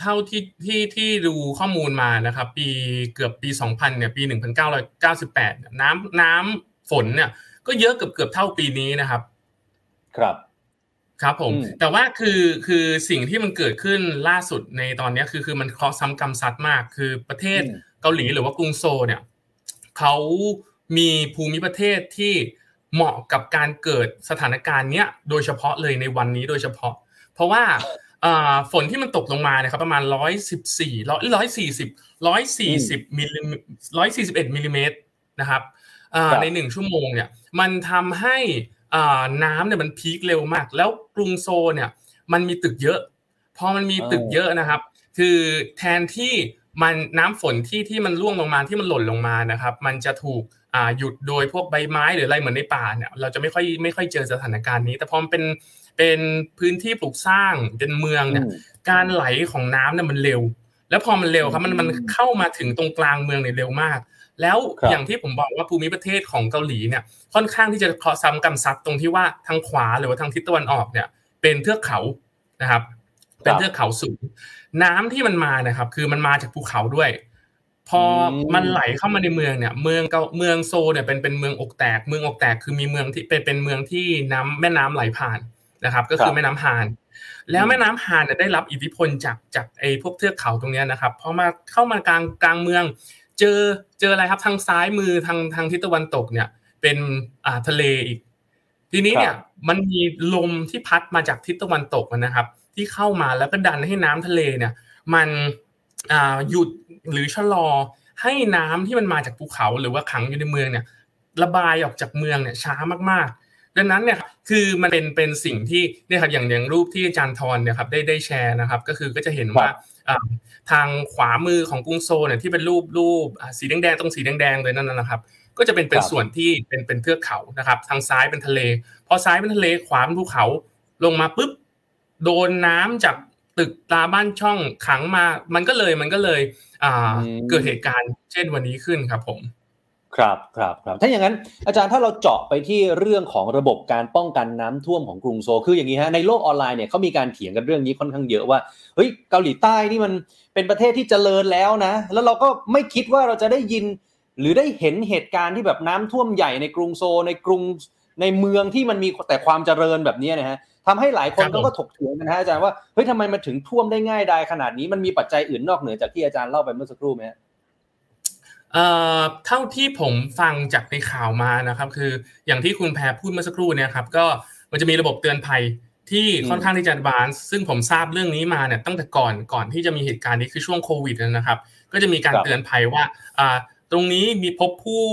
เท่าที่ที่ที่ดูข้อมูลมานะครับ ปีเกือบปี 2000เนี่ยปี1998เนี่ยน้ำน้ำฝนเนี่ย ก็เยอะเกือบเกือบเท่าปีนี้นะครับ ครับครับผมอืมแต่ว่าคือคือสิ่งที่มันเกิดขึ้นล่าสุดในตอนเนี้ยคือคือมันเคราะห์ซ้ำกรรมซัดมาก คือประเทศอืมเกาหลีหรือว่ากรุงโซลเนี่ยเขา มีภูมิประเทศที่เหมาะกับการเกิดสถานการณ์เนี้ยโดยเฉพาะเลยในวันนี้โดยเฉพาะ เพราะว่าอ่าฝนที่มันตกลงมาเนี่ยครับประมาณร้อยสิบสี่ร้อยร้อยสี่สิบร้อยสี่สิบมิลลิร้อยสี่สิบเอ็ดมิลลิเมตรนะครับอ่าครับในหนึ่งชั่วโมงเนี่ยมันทำให้อ่าน้ำเนี่ยมัน peak เร็วมาก แล้วกรุงโซลเนี่ยมันมีตึกเยอะ พอมันมีตึกเยอะนะครับ คือแทนที่มันน้ำฝนที่ที่มันร่วงลงมาที่มันหล่นลงมานะครับ มันจะถูกอ่า หยุดโดยพวกใบไม้หรืออะไรเหมือนในป่าเนี่ยเราจะไม่ค่อยไม่ค่อยเจอสถานการณ์นี้ แต่พอมันเป็นเป็นพื้นที่ปลูกสร้างเป็นเมืองเนี่ยอืมการไหลของน้ำเนี่ยมันเร็ว แล้วพอมันเร็วครับมันอืมมันเข้ามาถึงตรงกลางเมืองเนี่ยเร็วมาก แล้วครับอย่างที่ผมบอกว่าภูมิประเทศของเกาหลีเนี่ยค่อนข้างที่จะเคราะห์ซ้ำกรรมซัดตรงที่ว่าทางขวาหรือว่าทางทิศตะวันออกเนี่ย เป็นเทือกเขานะครับ เป็นเทือกเขาสูงน้ำที่มันมานะครับ คือมันมาจากภูเขาด้วย พออมมันไหลเข้ามาในเมืองเนี่ย เมืองเกาเมืองโซลเนี่ยเป็นเป็นเมืองอกแตก เมืองอกแตกคือมีเมืองที่เป็นเป็นเมืองที่น้ำแม่น้ำไหลผ่านนะครับ ก็คือแม่น้ำฮาน แล้วแม่น้ำฮานเนี่ยได้รับอิทธิพลจากจากไอ้พวกเทือกเขาตรงเนี้ยนะครับพอมาเข้ามากลางกลางเมือง เจอเจออะไรครับทางซ้ายมือทางทางทิศตะวันตกเนี่ย เป็นอ่าทะเลอีก ทีนี้เนี่ยครับมันมีลมที่พัดมาจากทิศตะวันตกนะครับ ที่เข้ามาแล้วก็ดันให้น้ำทะเลเนี่ย มันอ่า หยุดหรือชะลอให้น้ำที่มันมาจากภูเขาหรือว่าขังอยู่ในเมืองเนี่ย ระบายออกจากเมืองเนี่ยช้ามากๆ ดังนั้นเนี่ยคือมันเป็นเป็นสิ่งที่เนี่ยครับอย่างอย่างรูปที่อาจารย์ทรเนี่ยครับได้ได้แชร์นะครับ ก็คือก็จะเห็นว่าอ่าทางขวามือของกรุงโซลเนี่ยที่เป็นรูปรูปอ่าสีแดงๆตรงสีแดงๆเลยนั่นนะครับ ก็จะเป็นเป็นครับส่วนที่เป็นเป็นเทือกเขานะครับ ทางซ้ายเป็นทะเล พอซ้ายเป็นทะเลขวาเป็นภูเขาลงมาปุ๊บโดนน้ำจาก ตึกตาบ้านช่องขังมา มันก็เลยมันก็เลยอ่าอืมเกิดเหตุการณ์เช่นวันนี้ขึ้นครับผม ครับครับครับถ้าอย่างนั้น อาจารย์ถ้าเราเจาะไปที่เรื่องของระบบการป้องกันน้ำท่วมของกรุงโซลคืออย่างนี้ฮะในโลกออนไลน์เนี่ยเขามีการเถียงกันเรื่องนี้ค่อนข้างเยอะว่าเฮ้ยเกาหลีใต้นี่มันเป็นประเทศที่เจริญแล้วนะ แล้วเราก็ไม่คิดว่าเราจะได้ยิน หรือได้เห็นเหตุการณ์ที่แบบน้ำท่วมใหญ่ในกรุงโซลในกรุงในเมืองที่มันมีแต่ความเจริญแบบนี้นะฮะ ทำให้หลายคนครับผมก็ก็ถกเถียงกันนะฮะอาจารย์ว่าเฮ้ยทำไมมันถึงท่วมได้ง่ายดายขนาดนี้มันมีปัจจัยอื่นนอกเหนือจากที่อาจารย์เล่าไปเมื่อสักครู่ไหมฮะเอ่อเท่าที่ผมฟังจากในข่าวมานะครับ คืออย่างที่คุณแพรพูดเมื่อสักครู่เนี่ยครับก็มันจะมีระบบเตือนภัยที่อืมค่อนข้างที่จะบานซึ่งผมทราบเรื่องนี้มาเนี่ยตั้งแต่ก่อนก่อนที่จะมีเหตุการณ์นี้คือช่วงโควิดนะครับ ก็จะมีการครับเตือนภัยว่าอ่า ตรงนี้มีพบผู้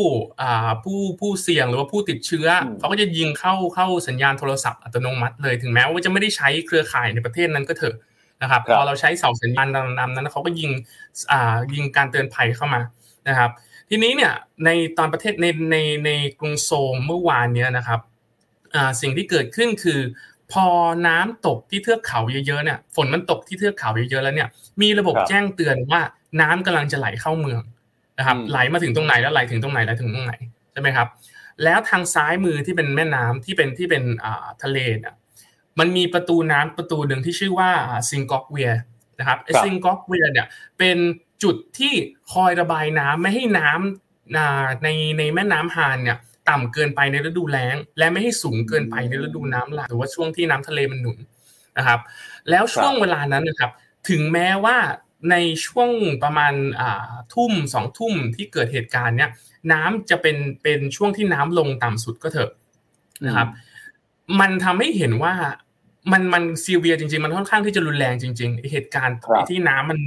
อ่าผู้ผู้เสี่ยงหรือว่าผู้ติดเชื้ออมเขาก็จะยิงเข้าเข้าสัญญาณโทรศัพท์อัตโนมัติเลยถึงแม้ว่าจะไม่ได้ใช้เครือข่ายในประเทศนั้นก็เถอะนะครับครับพอเราใช้เสาสัญญาณดำๆนั้นเขาก็ยิงอ่ายิงการเตือนภัยเข้ามานะครับ ทีนี้เนี่ยในตอนประเทศในในในกรุงโซลเมื่อวานเนี้ยนะครับอ่าสิ่งที่เกิดขึ้นคือ พอน้ำตกที่เทือกเขาเยอะๆเนี่ยฝนมันตกที่เทือกเขาเยอะๆแล้วเนี่ยมีระบบครับแจ้งเตือนว่าน้ำกำลังจะไหลเข้าเมือง นะครับอืมไหลมาถึงตรงไหนแล้วไหลถึงตรงไหนแล้วถึงตรงไหนใช่ไหมครับ แล้วทางซ้ายมือที่เป็นแม่น้ำที่เป็นที่เป็นอ่าทะเลเนี่ยมันมีประตูน้ำประตูหนึ่งที่ชื่อว่าซิงกอกเวียนะครับไอ้ครับซิงกอกเวียเนี่ยเป็นจุดที่คอยระบายน้ำไม่ให้น้ำอ่าในในแม่น้ำฮานเนี่ยต่ำเกินไปในฤดูแล้ง และไม่ให้สูงเกินไปในฤดูน้ำหลากหรือว่าช่วงที่น้ำทะเลมันหนุนนะครับ แล้วช่วงเวลานั้นนะครับ ถึงแม้ว่า ในช่วงประมาณอ่าทุ่มสองทุ่มที่เกิดเหตุการณ์เนี่ยน้ำจะเป็นเป็นช่วงที่น้ำลงต่ำสุดก็เถอะนะครับ มันทำให้เห็นว่ามันมันซีเวียจริง ๆ มันค่อนข้างที่จะรุนแรงจริงๆไอ้เหตุการณ์ครับที่น้ำมัน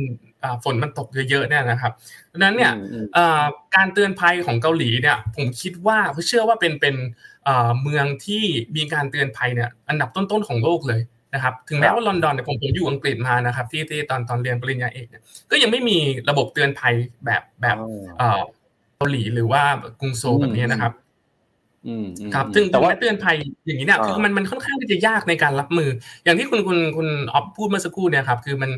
อ่าฝนมันตกเยอะๆเนี่ยนะครับดังนั้นเนี่ยอืมอืมเอ่อการเตือนภัยของเกาหลีเนี่ย ผมคิดว่าเชื่อว่าเป็นเป็นเอ่อเมืองที่มีการเตือนภัยเนี่ย อันดับต้นๆของโลกเลย นะครับถึงแม้ว่าลอนดอนเนี่ยผมผมอยู่อังกฤษมานะครับที่ที่ตอนตอนเรียนปริญญาเอกเนี่ยก็ยังไม่มีระบบเตือนภัยแบบแบบเอ่อเกาหลีหรือว่ากรุงโซลแบบนี้นะครับอืมอืมครับซึ่งแต่ว่าแต่ว่าเตือนภัยอย่างนี้เนี่ยอ่าคือมันมันค่อนข้างที่จะยากในการรับมือ อย่างที่คุณคุณคุณออฟพูดเมื่อสักครู่เนี่ยครับ คือมัน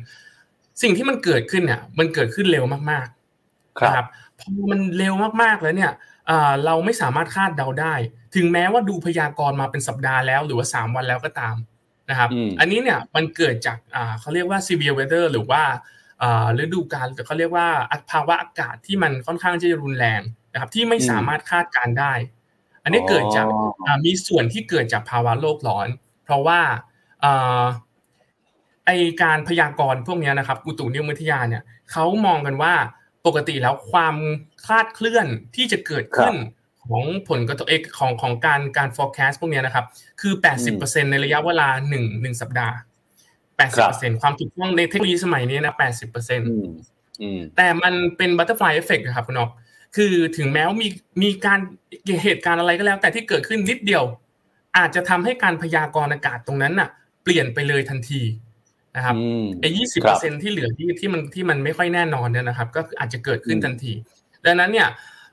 สิ่งที่มันเกิดขึ้นเนี่ย มันเกิดขึ้นเร็วมากๆ ครับนะครับพอมันเร็วมากๆแล้วเนี่ยอ่าเราไม่สามารถคาดเดาได้ ถึงแม้ว่าดูพยากรณ์มาเป็นสัปดาห์แล้ว หรือว่าสามวันแล้วก็ตาม นะครับอืมอันนี้เนี่ยมันเกิดจากอ่าเขาเรียกว่า severe weather หรือว่าอ่าฤดูกาลหรือเขาเรียกว่าภาวะอากาศที่มันค่อนข้างที่จะรุนแรงนะครับ ที่ไม่อืมสามารถคาดการณ์ได้ อันนี้เกิดจากอ๋ออ่ามีส่วนที่เกิดจากภาวะโลกร้อน เพราะว่าไอการพยากรณ์พวกนี้นะครับอุตุนิยมวิทยาเนี่ยเขามองกันว่าปกติแล้วความคลาดเคลื่อนที่จะเกิดขึ้น ของผลกระทบเอกของของการการ forecast พวกนี้นะครับ คือ 80%ในระยะเวลาหนึ่งหนึ่งสัปดาห์ 80%ความถูกต้องในเทคโนโลยีสมัยนี้นะ 80%แต่มันเป็น butterfly effect ครับคุณนอกคือถึงแม้ว่ามีมีการเหตุการณ์อะไรก็แล้ว แต่ที่เกิดขึ้นนิดเดียว อาจจะทำให้การพยากรณ์อากาศตรงนั้นน่ะ เปลี่ยนไปเลยทันทีนะครับไอ้ยี่สิบเปอร์เซ็นที่เหลือที่ที่มันที่มันไม่ค่อยแน่นอนเนี่ยนะครับ ก็อาจจะเกิดขึ้นทันที ดังนั้นเนี่ย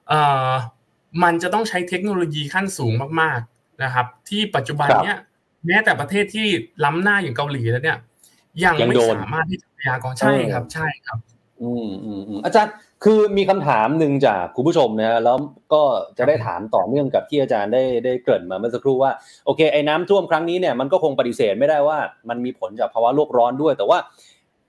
เอ่อ มันจะต้องใช้เทคโนโลยีขั้นสูงมากๆนะครับ ที่ปัจจุบันเนี่ยแม้แต่ประเทศที่ล้ำหน้าอย่างเกาหลีแล้วเนี่ย ยังไม่สามารถที่จะพยากรณ์ใช่ครับ ใช่ครับ อืมอืมอาจารย์คือมีคำถามหนึ่งจากคุณผู้ชมนะแล้วก็จะได้ถามต่อเนื่องกับที่อาจารย์ได้ได้เกริ่นมาเมื่อสักครู่ว่าโอเคไอ้น้ำท่วมครั้งนี้เนี่ยมันก็คงปฏิเสธไม่ได้ว่า มันมีผลจากภาวะโลกร้อนด้วย แต่ว่า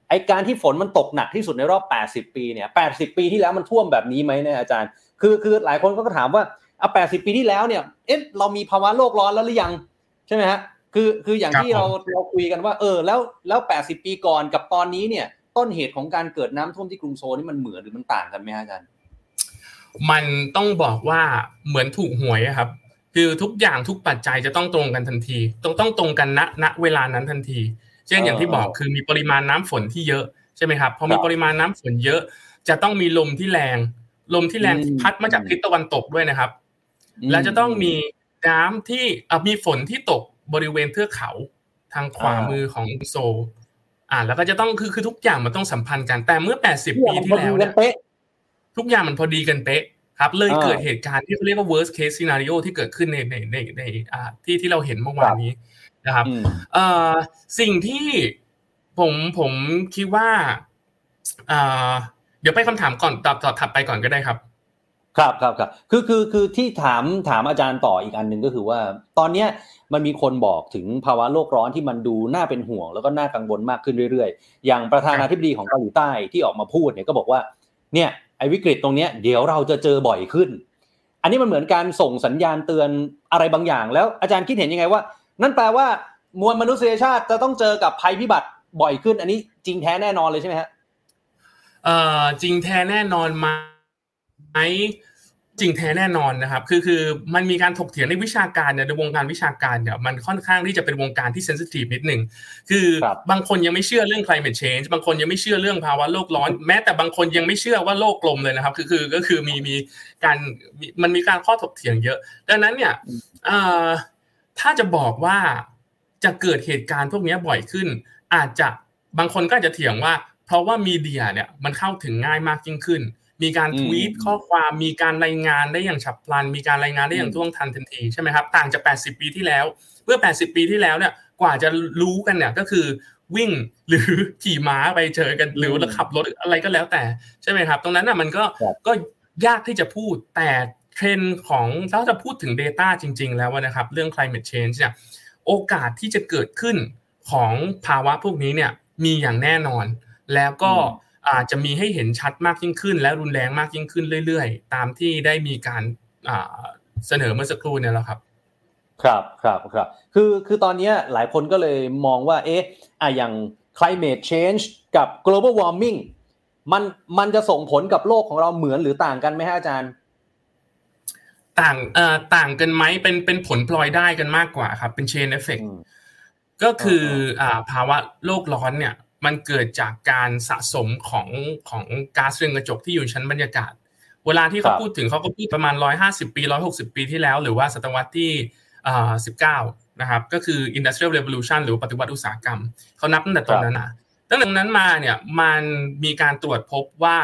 ไอ้การที่ฝนมันตกหนักที่สุดในรอบ 80 ปีเนี่ย 80 ปีที่แล้วมันท่วมแบบนี้ไหมเนี่ยอาจารย์ คือคือหลายคนก็ถามว่าเอา80ปีที่แล้วเนี่ยเอ๊ะเรามีภาวะโลกร้อนแล้วหรือยังใช่ไหมฮะคือคืออย่างที่เราเราคุยกันว่า เออ แล้วแล้ว80ปีก่อนกับตอนนี้เนี่ย ต้นเหตุของการเกิดน้ำท่วมที่กรุงโซลนี่มันเหมือนหรือมันต่างกันไหมอาจารย์มันต้องบอกว่าเหมือนถูกหวยครับ คือทุกอย่างทุกปัจจัยจะต้องตรงกันทันที ต้องต้องตรงกันณณเวลานั้นทันที เช่นอย่างที่บอกคือมีปริมาณน้ำฝนที่เยอะใช่ไหมครับพอมีปริมาณน้ำฝนเยอะ จะต้องมีลมที่แรง ลมที่แรงพัดมาจากทิศตะวันตกด้วยนะครับ แล้วจะต้องมีน้ำที่มีฝนที่ตกบริเวณเทือกเขาทางขวามือของโซอ่าแล้วก็จะต้องคือคือทุกอย่างมันต้องสัมพันธ์กันแต่เมื่อแปดสิบปีที่แล้วเนี่ยทุกอย่างมันพอดีกันเป๊ะครับ เลยเกิดเหตุการณ์ที่เขาเรียกว่า worst case scenario ที่เกิดขึ้นในในในในอ่าที่ที่เราเห็นเมื่อวานนี้นะครับเอ่อสิ่งที่ผมผมคิดว่าอ่า เดี๋ยวไปคำถามก่อนตอบตอบถัดไปก่อนก็ได้ครับ ครับครับครับคือคือคือที่ถามถามอาจารย์ต่ออีกอันหนึ่งก็คือว่า ตอนเนี้ยมันมีคนบอกถึงภาวะโลกร้อนที่มันดูน่าเป็นห่วง แล้วก็น่ากังวลมากขึ้นเรื่อยๆ อย่างประธานาธิบดีของเกาหลีใต้ที่ออกมาพูดเนี่ยก็บอกว่าเนี่ยไอ้วิกฤตตรงเนี้ยเดี๋ยวเราจะเจอบ่อยขึ้น อันนี้มันเหมือนการส่งสัญญาณเตือนอะไรบางอย่าง แล้วอาจารย์คิดเห็นยังไงว่า นั่นแปลว่ามวลมนุษยชาติจะต้องเจอกับภัยพิบัติบ่อยขึ้น อันนี้จริงแท้แน่นอนเลยใช่ไหมฮะ เอ่อจริงแท้แน่นอนไหมจริงแท้แน่นอนนะครับ คือคือมันมีการถกเถียงในวิชาการเนี่ยในวงการวิชาการเนี่ยมันค่อนข้างที่จะเป็นวงการที่เซนซิทีฟนิดหนึ่งคือบางคนยังไม่เชื่อเรื่อง climate change บางคนยังไม่เชื่อเรื่องภาวะโลกร้อน แม้แต่บางคนยังไม่เชื่อว่าโลกกลมเลยนะครับ คือคือก็คือมีมีการมันมีการข้อถกเถียงเยอะ ดังนั้นเนี่ยถ้าจะบอกว่าจะเกิดเหตุการณ์พวกนี้บ่อยขึ้น อาจจะบางคนก็จะเถียงว่า เพราะว่ามีเดียเนี่ยมันเข้าถึงง่ายมากยิ่งขึ้น มีการทวีตข้อความมีการรายงานได้อย่างฉับพลัน มีการรายงานได้อย่างท่วงทันทันทีใช่ไหมครับต่างจาก 80 ปีที่แล้วเมื่อ 80 ปีที่แล้วเนี่ยกว่าจะรู้กันเนี่ยก็คือวิ่งหรือขี่ม้าไปเจอกันหรือขับรถอะไรก็แล้วแต่ใช่ไหมครับ ตรงนั้นน่ะมันก็ก็ยากที่จะพูดแต่เทรนด์ของถ้าจะพูดถึง Data จริง ๆ แล้วนะครับ เรื่อง climate change เนี่ยโอกาสที่จะเกิดขึ้นของภาวะพวกนี้เนี่ยมีอย่างแน่นอน แล้วก็อาจจะมีให้เห็นชัดมากยิ่งขึ้น และรุนแรงมากยิ่งขึ้นเรื่อยๆ ตามที่ได้มีการเสนอเมื่อสักครู่เนี่ยแล้วครับ ครับครับครับคือคือตอนนี้หลายคนก็เลยมองว่าเอ๊ะอะอย่าง climate change กับ global warming มันมันจะส่งผลกับโลกของเราเหมือนหรือต่างกันไหมฮะอาจารย์ ต่างเอ่อต่างกันไหมเป็นเป็นผลพลอยได้กันมากกว่าครับ เป็น chain effect ก็คืออ่าภาวะโลกร้อนเนี่ย มันเกิดจากการสะสมของของก๊าซเรือนกระจกที่อยู่ชั้นบรรยากาศ เวลาที่เขาพูดถึงเขาก็พูดประมาณ 150 ปี 160 ปีที่แล้ว หรือว่าศตวรรษที่19 นะครับ ก็คือ industrial revolution หรือปฏิวัติอุตสาหกรรม เขานับตั้งแต่ตอนนั้นนะตั้งแต่นั้นมาเนี่ยมันมีการตรวจพบว่า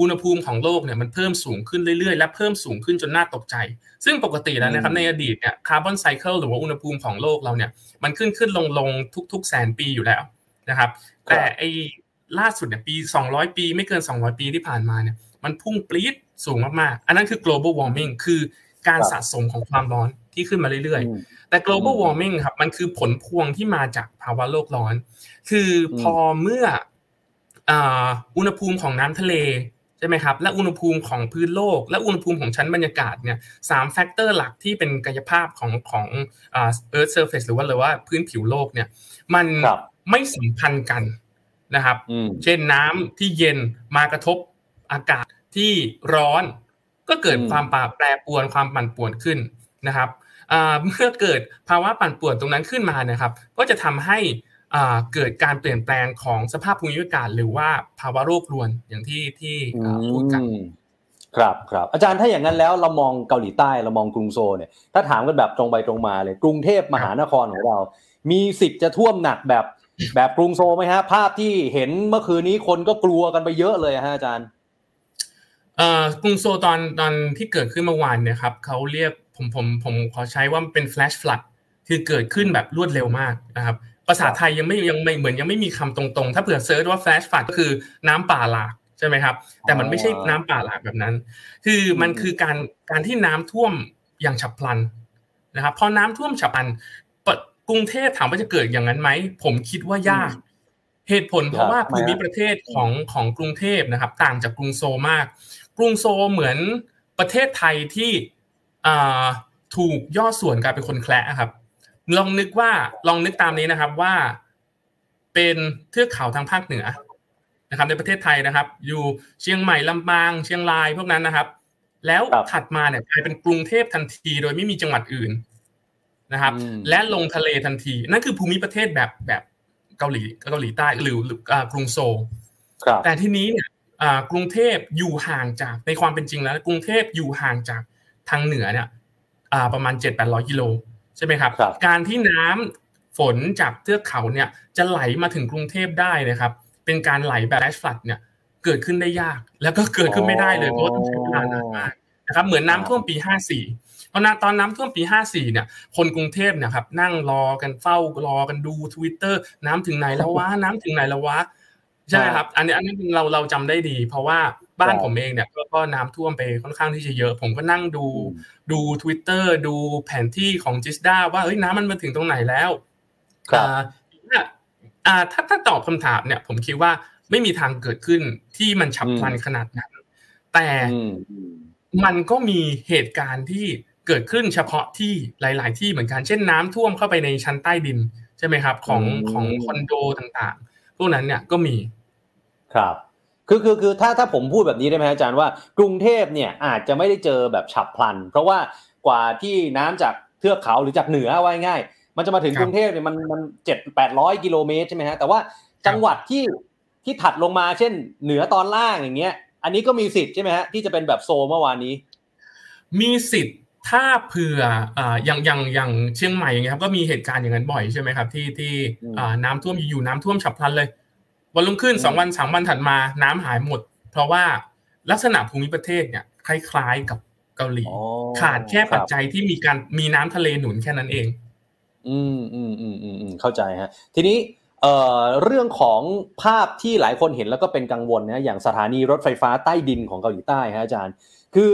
อุณหภูมิของโลกเนี่ยมันเพิ่มสูงขึ้นเรื่อยๆ และเพิ่มสูงขึ้นจนน่าตกใจ ซึ่งปกติแล้วนะครับในอดีตเนี่ยคาร์บอนไซเคิลหรือว่าอุณหภูมิของโลกเราเนี่ยมันขึ้นขึ้นลงลงทุกๆ แสนปีอยู่แล้วนะครับ แต่ไอ้ล่าสุดเนี่ยปี 200 ปีไม่เกิน 200 ปีที่ผ่านมาเนี่ยมันพุ่งปรี๊ดสูงมากๆ อันนั้นคือ global warming คือการสะสมของความร้อนที่ขึ้นมาเรื่อยๆ แต่ global warming ครับมันคือผลพวงที่มาจากภาวะโลกร้อน คือพอเมื่ออุณหภูมิของน้ำทะเลใช่ไหมครับ และอุณหภูมิของพื้นโลก และอุณหภูมิของชั้นบรรยากาศเนี่ยสาม factor หลักที่เป็นกายภาพของของอ่า Earth Surface หรือว่าหรือว่าพื้นผิวโลกเนี่ยมันครับ ไม่สัมพันธ์กันนะครับอืมเช่นน้ำที่เย็นมากระทบอากาศที่ร้อน ก็เกิดอืมความแปรปรวนความปั่นป่วนขึ้นนะครับอ่าเมื่อเกิดภาวะปั่นป่วนตรงนั้นขึ้นมานะครับ ก็จะทำให้อ่าเกิดการเปลี่ยนแปลงของสภาพภูมิอากาศ หรือว่าภาวะโรครวนอย่างที่ที่อ่าพูดกันอืมครับครับอาจารย์ถ้าอย่างนั้นแล้วเรามองเกาหลีใต้เรามองกรุงโซลเนี่ยถ้าถามกันแบบตรงไปตรงมาเลย กรุงเทพมหานครของเรา มีสิทธิ์จะท่วมหนักแบบ แบบกรุงโซไหมฮะ ภาพที่เห็นเมื่อคืนนี้คนก็กลัวกันไปเยอะเลยฮะอาจารย์เอ่อกรุงโซตอนตอนที่เกิดขึ้นเมื่อวานเนี่ยครับเขาเรียกผมผมผมขอใช้ว่าเป็น flash flood คือเกิดขึ้นแบบรวดเร็วมากนะครับภาษาไทยยังไม่ยังไม่เหมือนยังไม่มีคำตรงๆ ถ้าเผื่อเซิร์ชว่า flash flood ก็คือน้ำป่าหลากใช่ไหมครับ แต่มันไม่ใช่น้ำป่าหลากแบบนั้น คือมันคือการการที่น้ำท่วมอย่างฉับพลันนะครับพอน้ำท่วมฉับพลัน กรุงเทพถามว่าจะเกิดอย่างนั้นไหมผมคิดว่ายาก เหตุผลเพราะว่าทำไมภูมิฮะประเทศของของกรุงเทพนะครับ ต่างจากกรุงโซลมาก กรุงโซลเหมือนประเทศไทยที่อ่าถูกย่อส่วนกลายเป็นคนแคละครับ ลองนึกว่าลองนึกตามนี้นะครับว่า เป็นเทือกเขาทางภาคเหนือนะครับ ในประเทศไทยนะครับ อยู่เชียงใหม่ลำปาง เชียงรายพวกนั้นนะครับ แล้วครับถัดมาเนี่ยกลายเป็นกรุงเทพทันที โดยไม่มีจังหวัดอื่น นะครับอืมและลงทะเลทันที นั่นคือภูมิประเทศแบบแบบเกาหลีเกาหลีใต้หรือหรืออ่ากรุงโซลครับแต่ทีนี้เนี่ยอ่ากรุงเทพอยู่ห่างจากในความเป็นจริงแล้ว กรุงเทพอยู่ห่างจากทางเหนือเนี่ยอ่าประมาณ 7 8 0 0กิโลใช่ไหมครับครับการที่น้ำฝนจากเทือกเขาเนี่ยจะไหลมาถึงกรุงเทพได้นะครับ เป็นการไหลแบบแ a ชฟลัดเนี่ยเกิดขึ้นได้ยาก แล้วก็เกิดขึ้นไม่ได้เลยเพราะว่าต้องใช้เวลานานมากนะครับเหมือนน้ำท่วมปี 54 เพราะนะตอนน้ำท่วมปี54เนี่ยคนกรุงเทพเนี่ยครับนั่งรอกันเฝ้ารอกันดู Twitter น้ำถึงไหนแล้ววะน้ำถึงไหนแล้ววะใช่ไหมครับ อันนี้อันนี้เราเราจำได้ดี เพราะว่าบ้านครับผมเองเนี่ยก็ก็น้ำท่วมไปค่อนข้างที่จะเยอะ ผมก็นั่งดูดู Twitter ดูแผนที่ของจิสดาว่าเฮ้ยน้ำมันมาถึงตรงไหนแล้วครับอ่าเนี่ยอ่าถ้าถ้าตอบคำถามเนี่ย ผมคิดว่าไม่มีทางเกิดขึ้นที่มันฉับพลันอืมขนาดนั้น แต่อืมอืมมันก็มีเหตุการณ์ที่ เกิดขึ้นเฉพาะที่หลาย ๆ ที่เหมือนกัน เช่นน้ำท่วมเข้าไปในชั้นใต้ดินใช่ไหมครับ ของอืมของคอนโดต่างๆ พวกนั้นเนี่ยก็มี ครับคือคือคือถ้าถ้าผมพูดแบบนี้ได้ไหมอาจารย์ว่ากรุงเทพเนี่ยอาจจะไม่ได้เจอแบบฉับพลัน เพราะว่ากว่าที่น้ำจากเทือกเขาหรือจากเหนือเอาไว้ง่าย มันจะมาถึงครับกรุงเทพเนี่ยมันมันเจ็ดแปดร้อยกิโลเมตรใช่ไหมฮะแต่ว่าจังหวัดที่ที่ถัดลงมาเช่น เหนือตอนล่างอย่างเงี้ย อันนี้ก็มีสิทธิ์ใช่ไหมฮะที่จะเป็นแบบโซลเมื่อวานนี้ มีสิทธิ์ ถ้าเผื่ออ่าอย่างอย่างอย่างเชียงใหม่อย่างเงี้ยครับก็มีเหตุการณ์อย่างนั้นบ่อยใช่ไหมครับ ที่ที่อืมอ่าน้ำท่วมอยู่ๆน้ำท่วมฉับพลันเลยวันรุ่งขึ้นอืมสองวันสามวันถัดมาน้ำหายหมด เพราะว่าลักษณะภูมิประเทศเนี่ยคล้ายๆกับเกาหลีอ๋อขาดแค่ปัจรับจัยที่มีการมีน้ำทะเลหนุนแค่นั้นเอง อืมอืมอืมอืมอืมเข้าใจฮะ ทีนี้เอ่อเรื่องของภาพที่หลายคนเห็นแล้วก็เป็นกังวลนะอย่างสถานีรถไฟฟ้าใต้ดินของเกาหลีใต้ฮะอาจารย์ คือ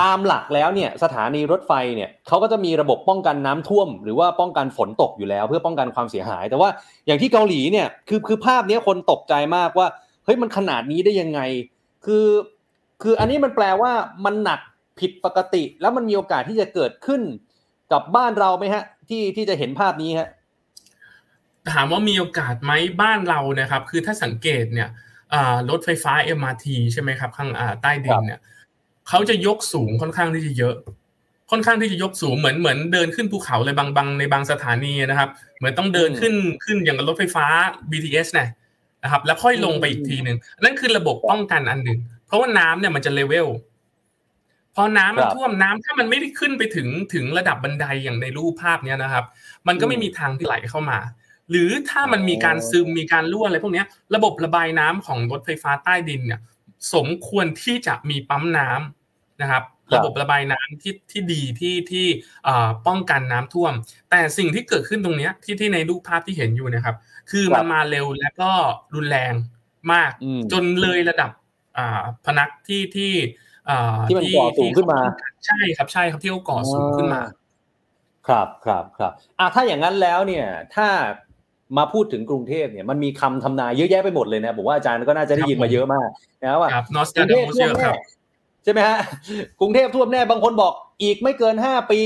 ตามหลักแล้วเนี่ยสถานีรถไฟเนี่ยเขาก็จะมีระบบป้องกันน้ำท่วม หรือว่าป้องกันฝนตกอยู่แล้ว เพื่อป้องกันความเสียหาย แต่ว่าอย่างที่เกาหลีเนี่ยคือคือภาพเนี้ยคนตกใจมากว่าเฮ้ยมันขนาดนี้ได้ยังไง คือคืออันนี้มันแปลว่ามันหนักผิดปกติ แล้วมันมีโอกาสที่จะเกิดขึ้นกับบ้านเราไหมฮะ ที่ที่จะเห็นภาพนี้ฮะถามว่ามีโอกาสไหมบ้านเรานะครับ คือถ้าสังเกตเนี่ยอ่ารถไฟฟ้า MRT ใช่ไหมครับ ข้างอ่าใต้ดินเนี่ย เขาจะยกสูงค่อนข้างที่จะเยอะ ค่อนข้างที่จะยกสูงเหมือนเหมือนเดินขึ้นภูเขาเลยบางบางในบางสถานีนะครับ เหมือนต้องเดินอืมขึ้นขึ้นอย่างกับรถไฟฟ้า BTS เนี่ยนะครับ แล้วค่อยลงไปอีกทีหนึ่งนั่นคือระบบป้องกันอันหนึ่งเพราะว่าน้ำเนี่ยมันจะเลเวลพอน้ำมันครับท่วมน้ำถ้ามันไม่ได้ขึ้นไปถึงถึงระดับบันไดอย่างในรูปภาพเนี้ยนะครับ มันก็ไม่อืมมีทางที่ไหลเข้ามา หรือถ้ามันมีการซึมมีการรั่วอะไรพวกเนี้ยระบบระบายน้ำของรถไฟฟ้าใต้ดินเนี่ย สมควรที่จะมีปั๊มน้ำ นะครับครับระบบระบายน้ำที่ที่ดีที่ที่เอ่อป้องกันน้ำท่วม แต่สิ่งที่เกิดขึ้นตรงเนี้ยที่ที่ในรูปภาพที่เห็นอยู่นะครับ คือมันมาเร็วและก็รุนแรงมากอืมจนเลยระดับอ่าพนักที่ที่อ่าที่มันก่อสูงขึ้นมาใช่ครับใช่ครับที่เขาก่อสูงขึ้นมา ครับครับครับอะถ้าอย่างนั้นแล้วเนี่ย ถ้ามาพูดถึงกรุงเทพเนี่ยมันมีคำทำนายเยอะแยะไปหมดเลยนะผมว่าอาจารย์ก็น่าจะได้ยินมาเยอะมากนะว่าครับนอสกรุงดาเทพมูสท่วเยมอะคแน่รับใช่ไหมฮะกรุงเทพท่วมแน่บางคนบอกอีกไม่เกินห้าปี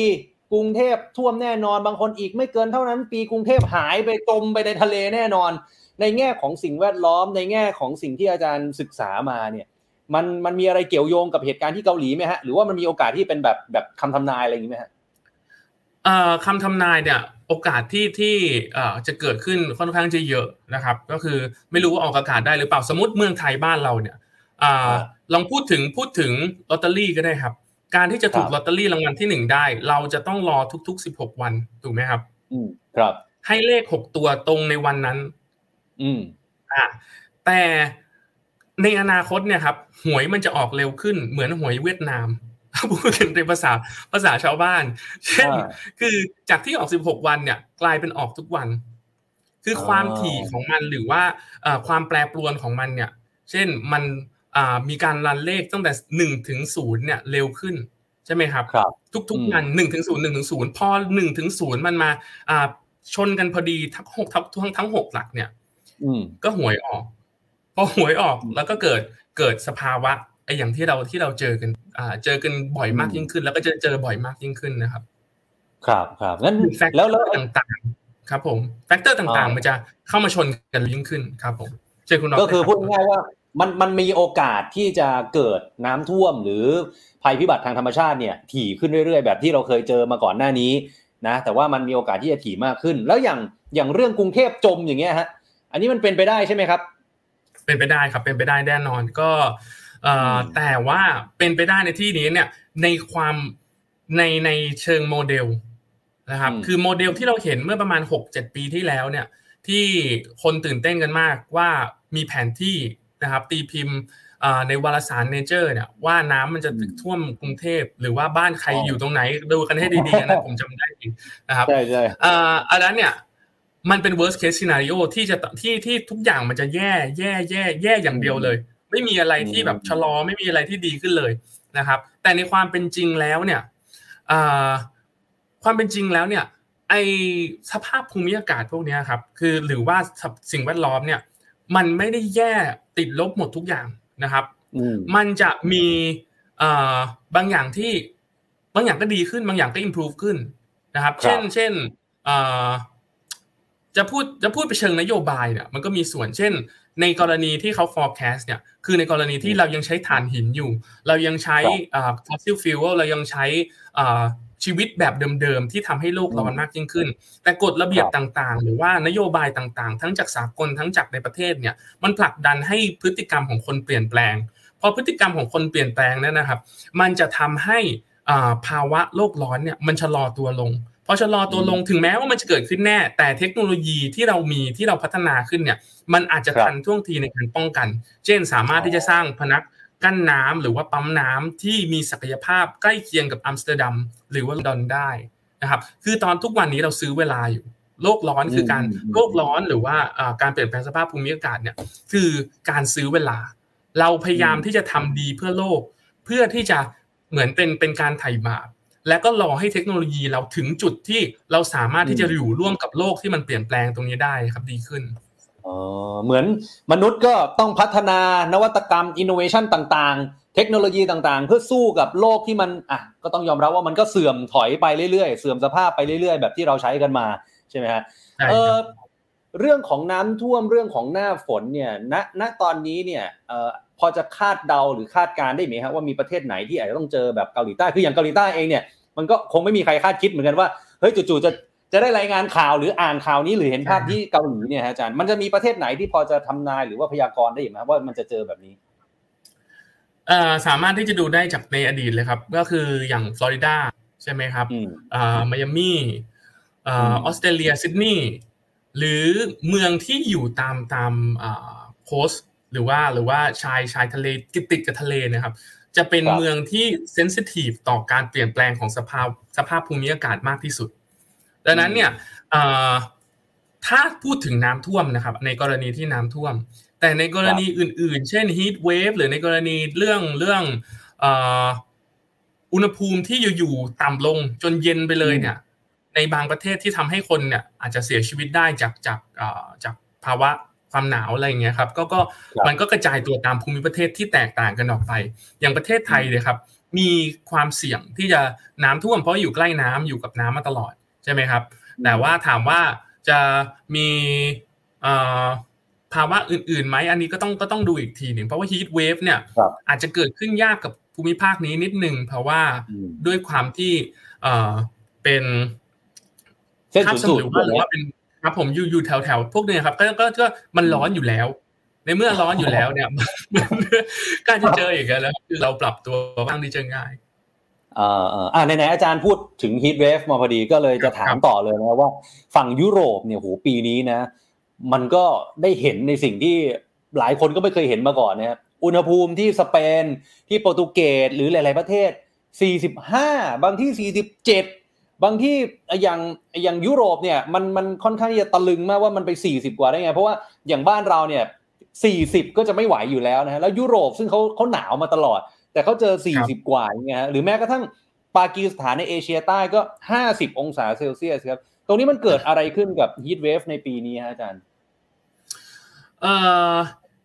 กรุงเทพท่วมแน่นอน บางคนอีกไม่เกินเท่านั้น ปีกรุงเทพหายไปจมไปในทะเลแน่นอน ในแง่ของสิ่งแวดล้อมในแง่ของสิ่งที่อาจารย์ศึกษามาเนี่ยมันมันมีอะไรเกี่ยวโยงกับเหตุการณ์ที่เกาหลีไหมฮะหรือว่ามันมีโอกาสที่เป็นแบบแบบคำทำนายอะไรอย่างนี้ไหมฮะเอ่อคำทำนายเนี่ยโอกาสที่ที่เอ่อจะเกิดขึ้นค่อนข้างจะเยอะนะครับ ก็คือไม่รู้ว่าออกอากาศได้หรือเปล่าสมมติเมืองไทยบ้านเราเนี่ยอ่าครับ ลองพูดถึงพูดถึงลอตเตอรี่ก็ได้ครับ การที่จะถูกครับลอตเตอรี่รางวัลที่หนึ่งได้ เราจะต้องรอทุกๆ16วันถูกไหมครับ อืมครับ ให้เลข6ตัวตรงในวันนั้น อืมอ่าแต่ในอนาคตเนี่ยครับ หวยมันจะออกเร็วขึ้นเหมือนหวยเวียดนามพูดกันในภาษาภาษาชาวบ้าน เช่นอ่าคือจากที่ออก 16 วันเนี่ย กลายเป็นออกทุกวัน คือออความถี่ของมันหรือว่าเอ่อความแปรปรวนของมันเนี่ย เช่นมันอ่า มีการรันเลขตั้งแต่หนึ่งถึงศูนย์เนี่ยเร็วขึ้นใช่ไหมครับครับ ทุกอืมๆวันหนึ่งถึงศูนย์หนึ่งถึงศูนย์พอหนึ่งถึงศูนย์มันมาอ่าชนกันพอดีทั้งหกทั้งทั้งทั้งหกหลักเนี่ยอืมก็หวยออกพอหวยออกอืมแล้วก็เกิดเกิดสภาวะไอ้อย่างที่เราที่เราเจอกัน อ่า เจอกันบ่อยมากอืมยิ่งขึ้น แล้วก็จะเจอบ่อยมากยิ่งขึ้นนะครับ ครับครับงั้น factor แล้วแล้วต่างๆ ครับ ผม factor ต่างอ่าๆมันจะเข้ามาชนกันยิ่งขึ้นครับ ผมเชิญคุณน็อตก็คือเลยรับพูดง่ายๆว่า มันมันมีโอกาสที่จะเกิดน้ำท่วมหรือภัยพิบัติทางธรรมชาติเนี่ยถี่ขึ้นเรื่อยๆ แบบที่เราเคยเจอมาก่อนหน้านี้นะแต่ว่ามันมีโอกาสที่จะถี่มากขึ้น แล้วอย่างอย่างเรื่องกรุงเทพจมอย่างเงี้ยฮะอันนี้มันเป็นไปได้ใช่ไหมครับ เป็นไปได้ครับเป็นไปได้แน่นอนก็เอ่ออมแต่ว่าเป็นไปได้ในที่นี้เนี่ยในความในในเชิงโมเดลนะครับคือโมเดลที่เราเห็นเมื่อประมาณ 6-7 ปีที่แล้วเนี่ยที่คนตื่นเต้นกันมากว่ามีแผนที่ นะครับตีพิมพ์อ่าในวารสาร Nature เนี่ยว่าน้ำมันจะท่วมกรุงเทพหรือว่าบ้านใครอยู่ตรงไหนดูกันให้ดีๆอันนะผมจำได้จริงนะครับใช่ใช่อ่าอันนั้นเนี่ยมันเป็น worst case scenario ที่จะที่ที่ทุกอย่างมันจะแย่แย่แย่แย่อย่างเดียวเลย ไม่มีอะไรที่แบบชะลอไม่มีอะไรที่ดีขึ้นเลยนะครับ แต่ในความเป็นจริงแล้วเนี่ยอ่าความเป็นจริงแล้วเนี่ยไอสภาพภูมิอากาศพวกเนี้ยครับคือหรือว่าสิ่งแวดล้อมเนี่ย มันไม่ได้แย่ติดลบหมดทุกอย่างนะครับอืมมันจะมีเอ่อบางอย่างที่บางอย่างก็ดีขึ้นบางอย่างก็ improve ขึ้นนะครับครับเช่นเช่นเอ่อจะพูดจะพูดไปเชิงนโยบายเนี่ยมันก็มีส่วนเช่น ในกรณีที่เขา forecast เนี่ยคือในกรณีที่เรายังใช้ถ่านหินอยู่ เรายังใช้ครับเอ่อ fossil fuel เรายังใช้เอ่อ ชีวิตแบบเดิมๆที่ทำให้โลกร้อนมากยิ่งขึ้น แต่กฎระเบียบครับต่างๆ หรือว่านโยบายต่างๆ ทั้งจากสากลทั้งจากในประเทศเนี่ยมันผลักดันให้พฤติกรรมของคนเปลี่ยนแปลงพอพฤติกรรมของคนเปลี่ยนแปลงเนี่ยนะครับ มันจะทำให้อ่าภาวะโลกร้อนเนี่ยมันชะลอตัวลงพอชะลอตัวลงถึงแม้ว่ามันจะเกิดขึ้นแน่ แต่เทคโนโลยีที่เรามีที่เราพัฒนาขึ้นเนี่ย มันอาจจะครับทันท่วงทีในการป้องกัน เช่น สามารถที่จะสร้างพนังกั้นน้ำหรือว่าปั๊มน้ำที่มีศักยภาพใกล้เคียงกับอัมสเตอร์ดัม หรือว่าลอนดอนได้นะครับ คือตอนทุกวันนี้เราซื้อเวลาอยู่ โลกร้อนคือการอืมโลกร้อนหรือว่าอ่าการเปลี่ยนแปลงสภาพภูมิอากาศเนี่ย คือการซื้อเวลา เราพยายามที่จะทำดีเพื่อโลก เพื่อที่จะเหมือนเป็นเป็นการไถ่บาปและก็รอให้เทคโนโลยีเราถึงจุดที่เราสามารถที่จะอยู่ร่วมกับโลกที่มันเปลี่ยนแปลงตรงนี้ได้ครับดีขึ้นอ๋อเหมือนมนุษย์ก็ต้องพัฒนานวัตกรรมอินโนเวชันต่างๆ เทคโนโลยีต่างๆ เพื่อสู้กับโลกที่มันอะก็ต้องยอมรับว่ามันก็เสื่อมถอยไปเรื่อยๆ เสื่อมสภาพไปเรื่อยๆ แบบที่เราใช้กันมาใช่ไหมฮะใช่เอคอรับเรื่องของน้ำท่วมเรื่องของหน้าฝนเนี่ยณณตอนนี้เนี่ยเอ่อพอจะคาดเดาหรือคาดการณ์ได้ไหมครับว่ามีประเทศไหนที่อาจจะต้องเจอแบบเกาหลีใต้คืออย่างเกาหลีใต้เองเนี่ยมันก็คงไม่มีใครคาดคิดเหมือนกันว่าเฮ้ยจู่ๆจะจะได้รายงานข่าวหรืออ่านข่าวนี้หรือเห็นภาพที่เกาหลีเนี่ยฮะอาจารย์มันจะมีประเทศไหนที่พอจะทำนายหรือว่าพยากรณ์ได้ไหมครับว่ามันจะเจอแบบนี้เอ่อสามารถที่จะดูได้จากในอดีตเลยครับ ก็คืออย่างฟลอริดาใช่ไหมครับอืมอ่าไมอามี่อ่าอืมออสเตรเลียซิดนีย์หรือเมืองที่อยู่ตามตามอ่าโคสหรือว่าหรือว่าชายชายทะเลติดติดกับทะเลนะครับ จะเป็นครับเมืองที่เซนซิทีฟต่อการเปลี่ยนแปลงของสภาพสภาพภูมิอากาศมากที่สุด ดังนั้นเนี่ยอ่าถ้าพูดถึงน้ำท่วมนะครับ ในกรณีที่น้ำท่วม แต่ในกรณีอื่น ๆ เช่น heat wave หรือในกรณีเรื่องเรื่องเอ่ออุณหภูมิที่อยู่ๆต่ำลงจนเย็นไปเลยเนี่ย ในบางประเทศที่ทำให้คนเนี่ยอาจจะเสียชีวิตได้จากจากจากภาวะความหนาวอะไรอย่างเงี้ยครับก็ก็มันก็กระจายตัวตามภูมิประเทศที่แตกต่างกันออกไป อย่างประเทศไทยเลยครับ มีความเสี่ยงที่จะน้ำท่วมเพราะอยู่ใกล้น้ำอยู่กับน้ำมาตลอดใช่ไหมครับ แต่ว่าถามว่าจะมี ภาวะอื่นๆไหมอันนี้ก็ต้องก็ต้องดูอีกทีหนึ่งเพราะว่าฮีทเวฟเนี่ยอาจจะเกิดขึ้นยากกับภูมิภาคนี้นิดนึงเพราะว่าด้วยความที่เอ่อเป็นเส้นศูนย์สูตรหรือว่าเป็นครับผมอยู่อยู่แถวแถวพวกเนี้ยครับก็ก็ก็มันร้อนอยู่แล้ว ในเมื่อร้อนอยู่แล้วเนี่ยการจะเจออีกแล้วคือเราปรับตัวบ้างดีจะง่ายอ่าอ่าไหนๆอาจารย์พูดถึงฮีทเวฟมาพอดีก็เลยจะถามต่อเลยนะว่าฝั่งยุโรปเนี่ยโหปีนี้นะ มันก็ได้เห็นในสิ่งที่หลายคนก็ไม่เคยเห็นมาก่อนนะครับอุณหภูมิที่สเปนที่โปรตุเกสหรือหลาย ๆประเทศ 45 บางที่ 47 บางที่อย่างอย่างยุโรปเนี่ยมันมันค่อนข้างที่จะตะลึงมากว่ามันไป 40 กว่าได้ไง เพราะว่าอย่างบ้านเราเนี่ย 40 ก็จะไม่ไหวอยู่แล้วนะฮะแล้วยุโรปซึ่งเขาเขาหนาวมาตลอด แต่เขาเจอ 40 กว่าอย่างเงี้ยหรือแม้กระทั่งปากีสถานในเอเชียใต้ก็ 50 องศาเซลเซียสครับตรงนี้มันเกิดอะไรขึ้นกับ heat wave ในปีนี้ฮะอาจารย์ เอ่อ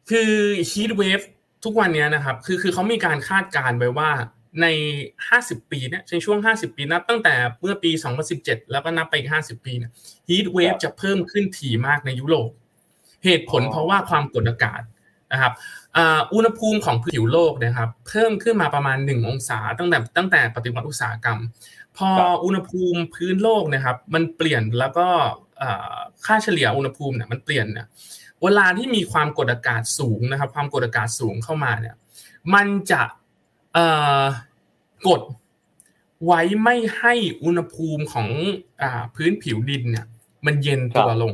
คือ heat wave ทุกวันนี้นะครับคือคือเขามีการคาดการณ์ไว้ว่าใน 50 ปีเนี่ยในช่วง 50 ปีนับตั้งแต่เมื่อปี 2017 แล้วก็นับไปอีก 50 ปีเนี่ย heat wave จะเพิ่มขึ้นถี่มากในยุโรป เหตุผลเพราะว่าความกดอากาศนะครับอุณหภูมิของผิวโลกนะครับ เพิ่มขึ้นมาประมาณ 1 องศาตั้งแต่ตั้งแต่ปฏิวัติอุตสาหกรรม พออุณหภูมิพื้นโลกนะครับ มันเปลี่ยนแล้วก็ค่าเฉลี่ยอุณหภูมิเนี่ยมันเปลี่ยนเนี่ย เวลาที่มีความกดอากาศสูงนะครับ ความกดอากาศสูงเข้ามาเนี่ย มันจะกดไว้ไม่ให้อุณหภูมิของอพื้นผิวดินเนี่ย มันเย็นตัวลง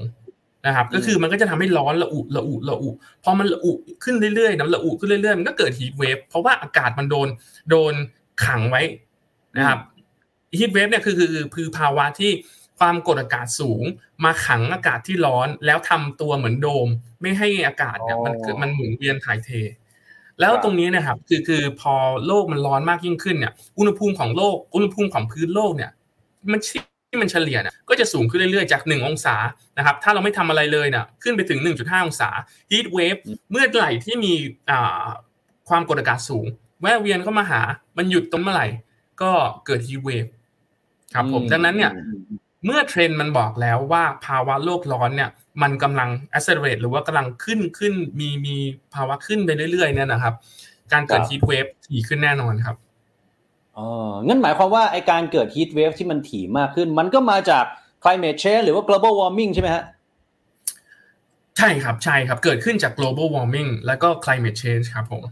นะครับ ก็คือมันก็จะทำให้ร้อนระอุระอุระอุพอมันระอุขึ้นเรื่อยๆน้ำระอุขึ้นเรื่อยๆมันก็เกิดฮีทเวฟเพราะว่าอากาศมันโดนโดนขังไว้นะครับฮีทเวฟเนี่ยคือคือคือภาวะที่ ความกดอากาศสูง มาขังอากาศที่ร้อน แล้วทำตัวเหมือนโดม ไม่ให้อากาศเนี่ยมันเกิดมันหมุนเวียนถ่ายเท แล้วตรงนี้นะครับคือคือพอโลกมันร้อนมากยิ่งขึ้นเนี่ยอุณหภูมิของโลกอุณหภูมิของพื้นโลกเนี่ย มันที่มันเฉลี่ยเนี่ยก็จะสูงขึ้นเรื่อยๆจาก 1 องศานะครับถ้าเราไม่ทำอะไรเลยเนี่ยขึ้นไปถึง 1.5 องศา heat wave เมื่อไหร่ที่มีความกดอากาศสูง แวะเวียนเข้ามาหา มันหยุดตรงเมื่อไหร่ ก็เกิด heat wave ครับผมดังนั้นเนี่ย เมื่อเทรนด์มันบอกแล้วว่าภาวะโลกร้อนเนี่ยมันกำลัง accelerate หรือว่ากำลังขึ้นขึ้นมีมีภาวะขึ้นไปเรื่อยๆเนี่ยนะครับ การเกิด heat wave ถี่ขึ้นแน่นอนครับอ๋องั้นหมายความว่าไอการเกิด heat wave ที่มันถี่มากขึ้น มันก็มาจาก climate change หรือว่า global warming ใช่ไหมฮะใช่ครับใช่ครับเกิดขึ้นจาก global warming แล้วก็ climate change ครับผม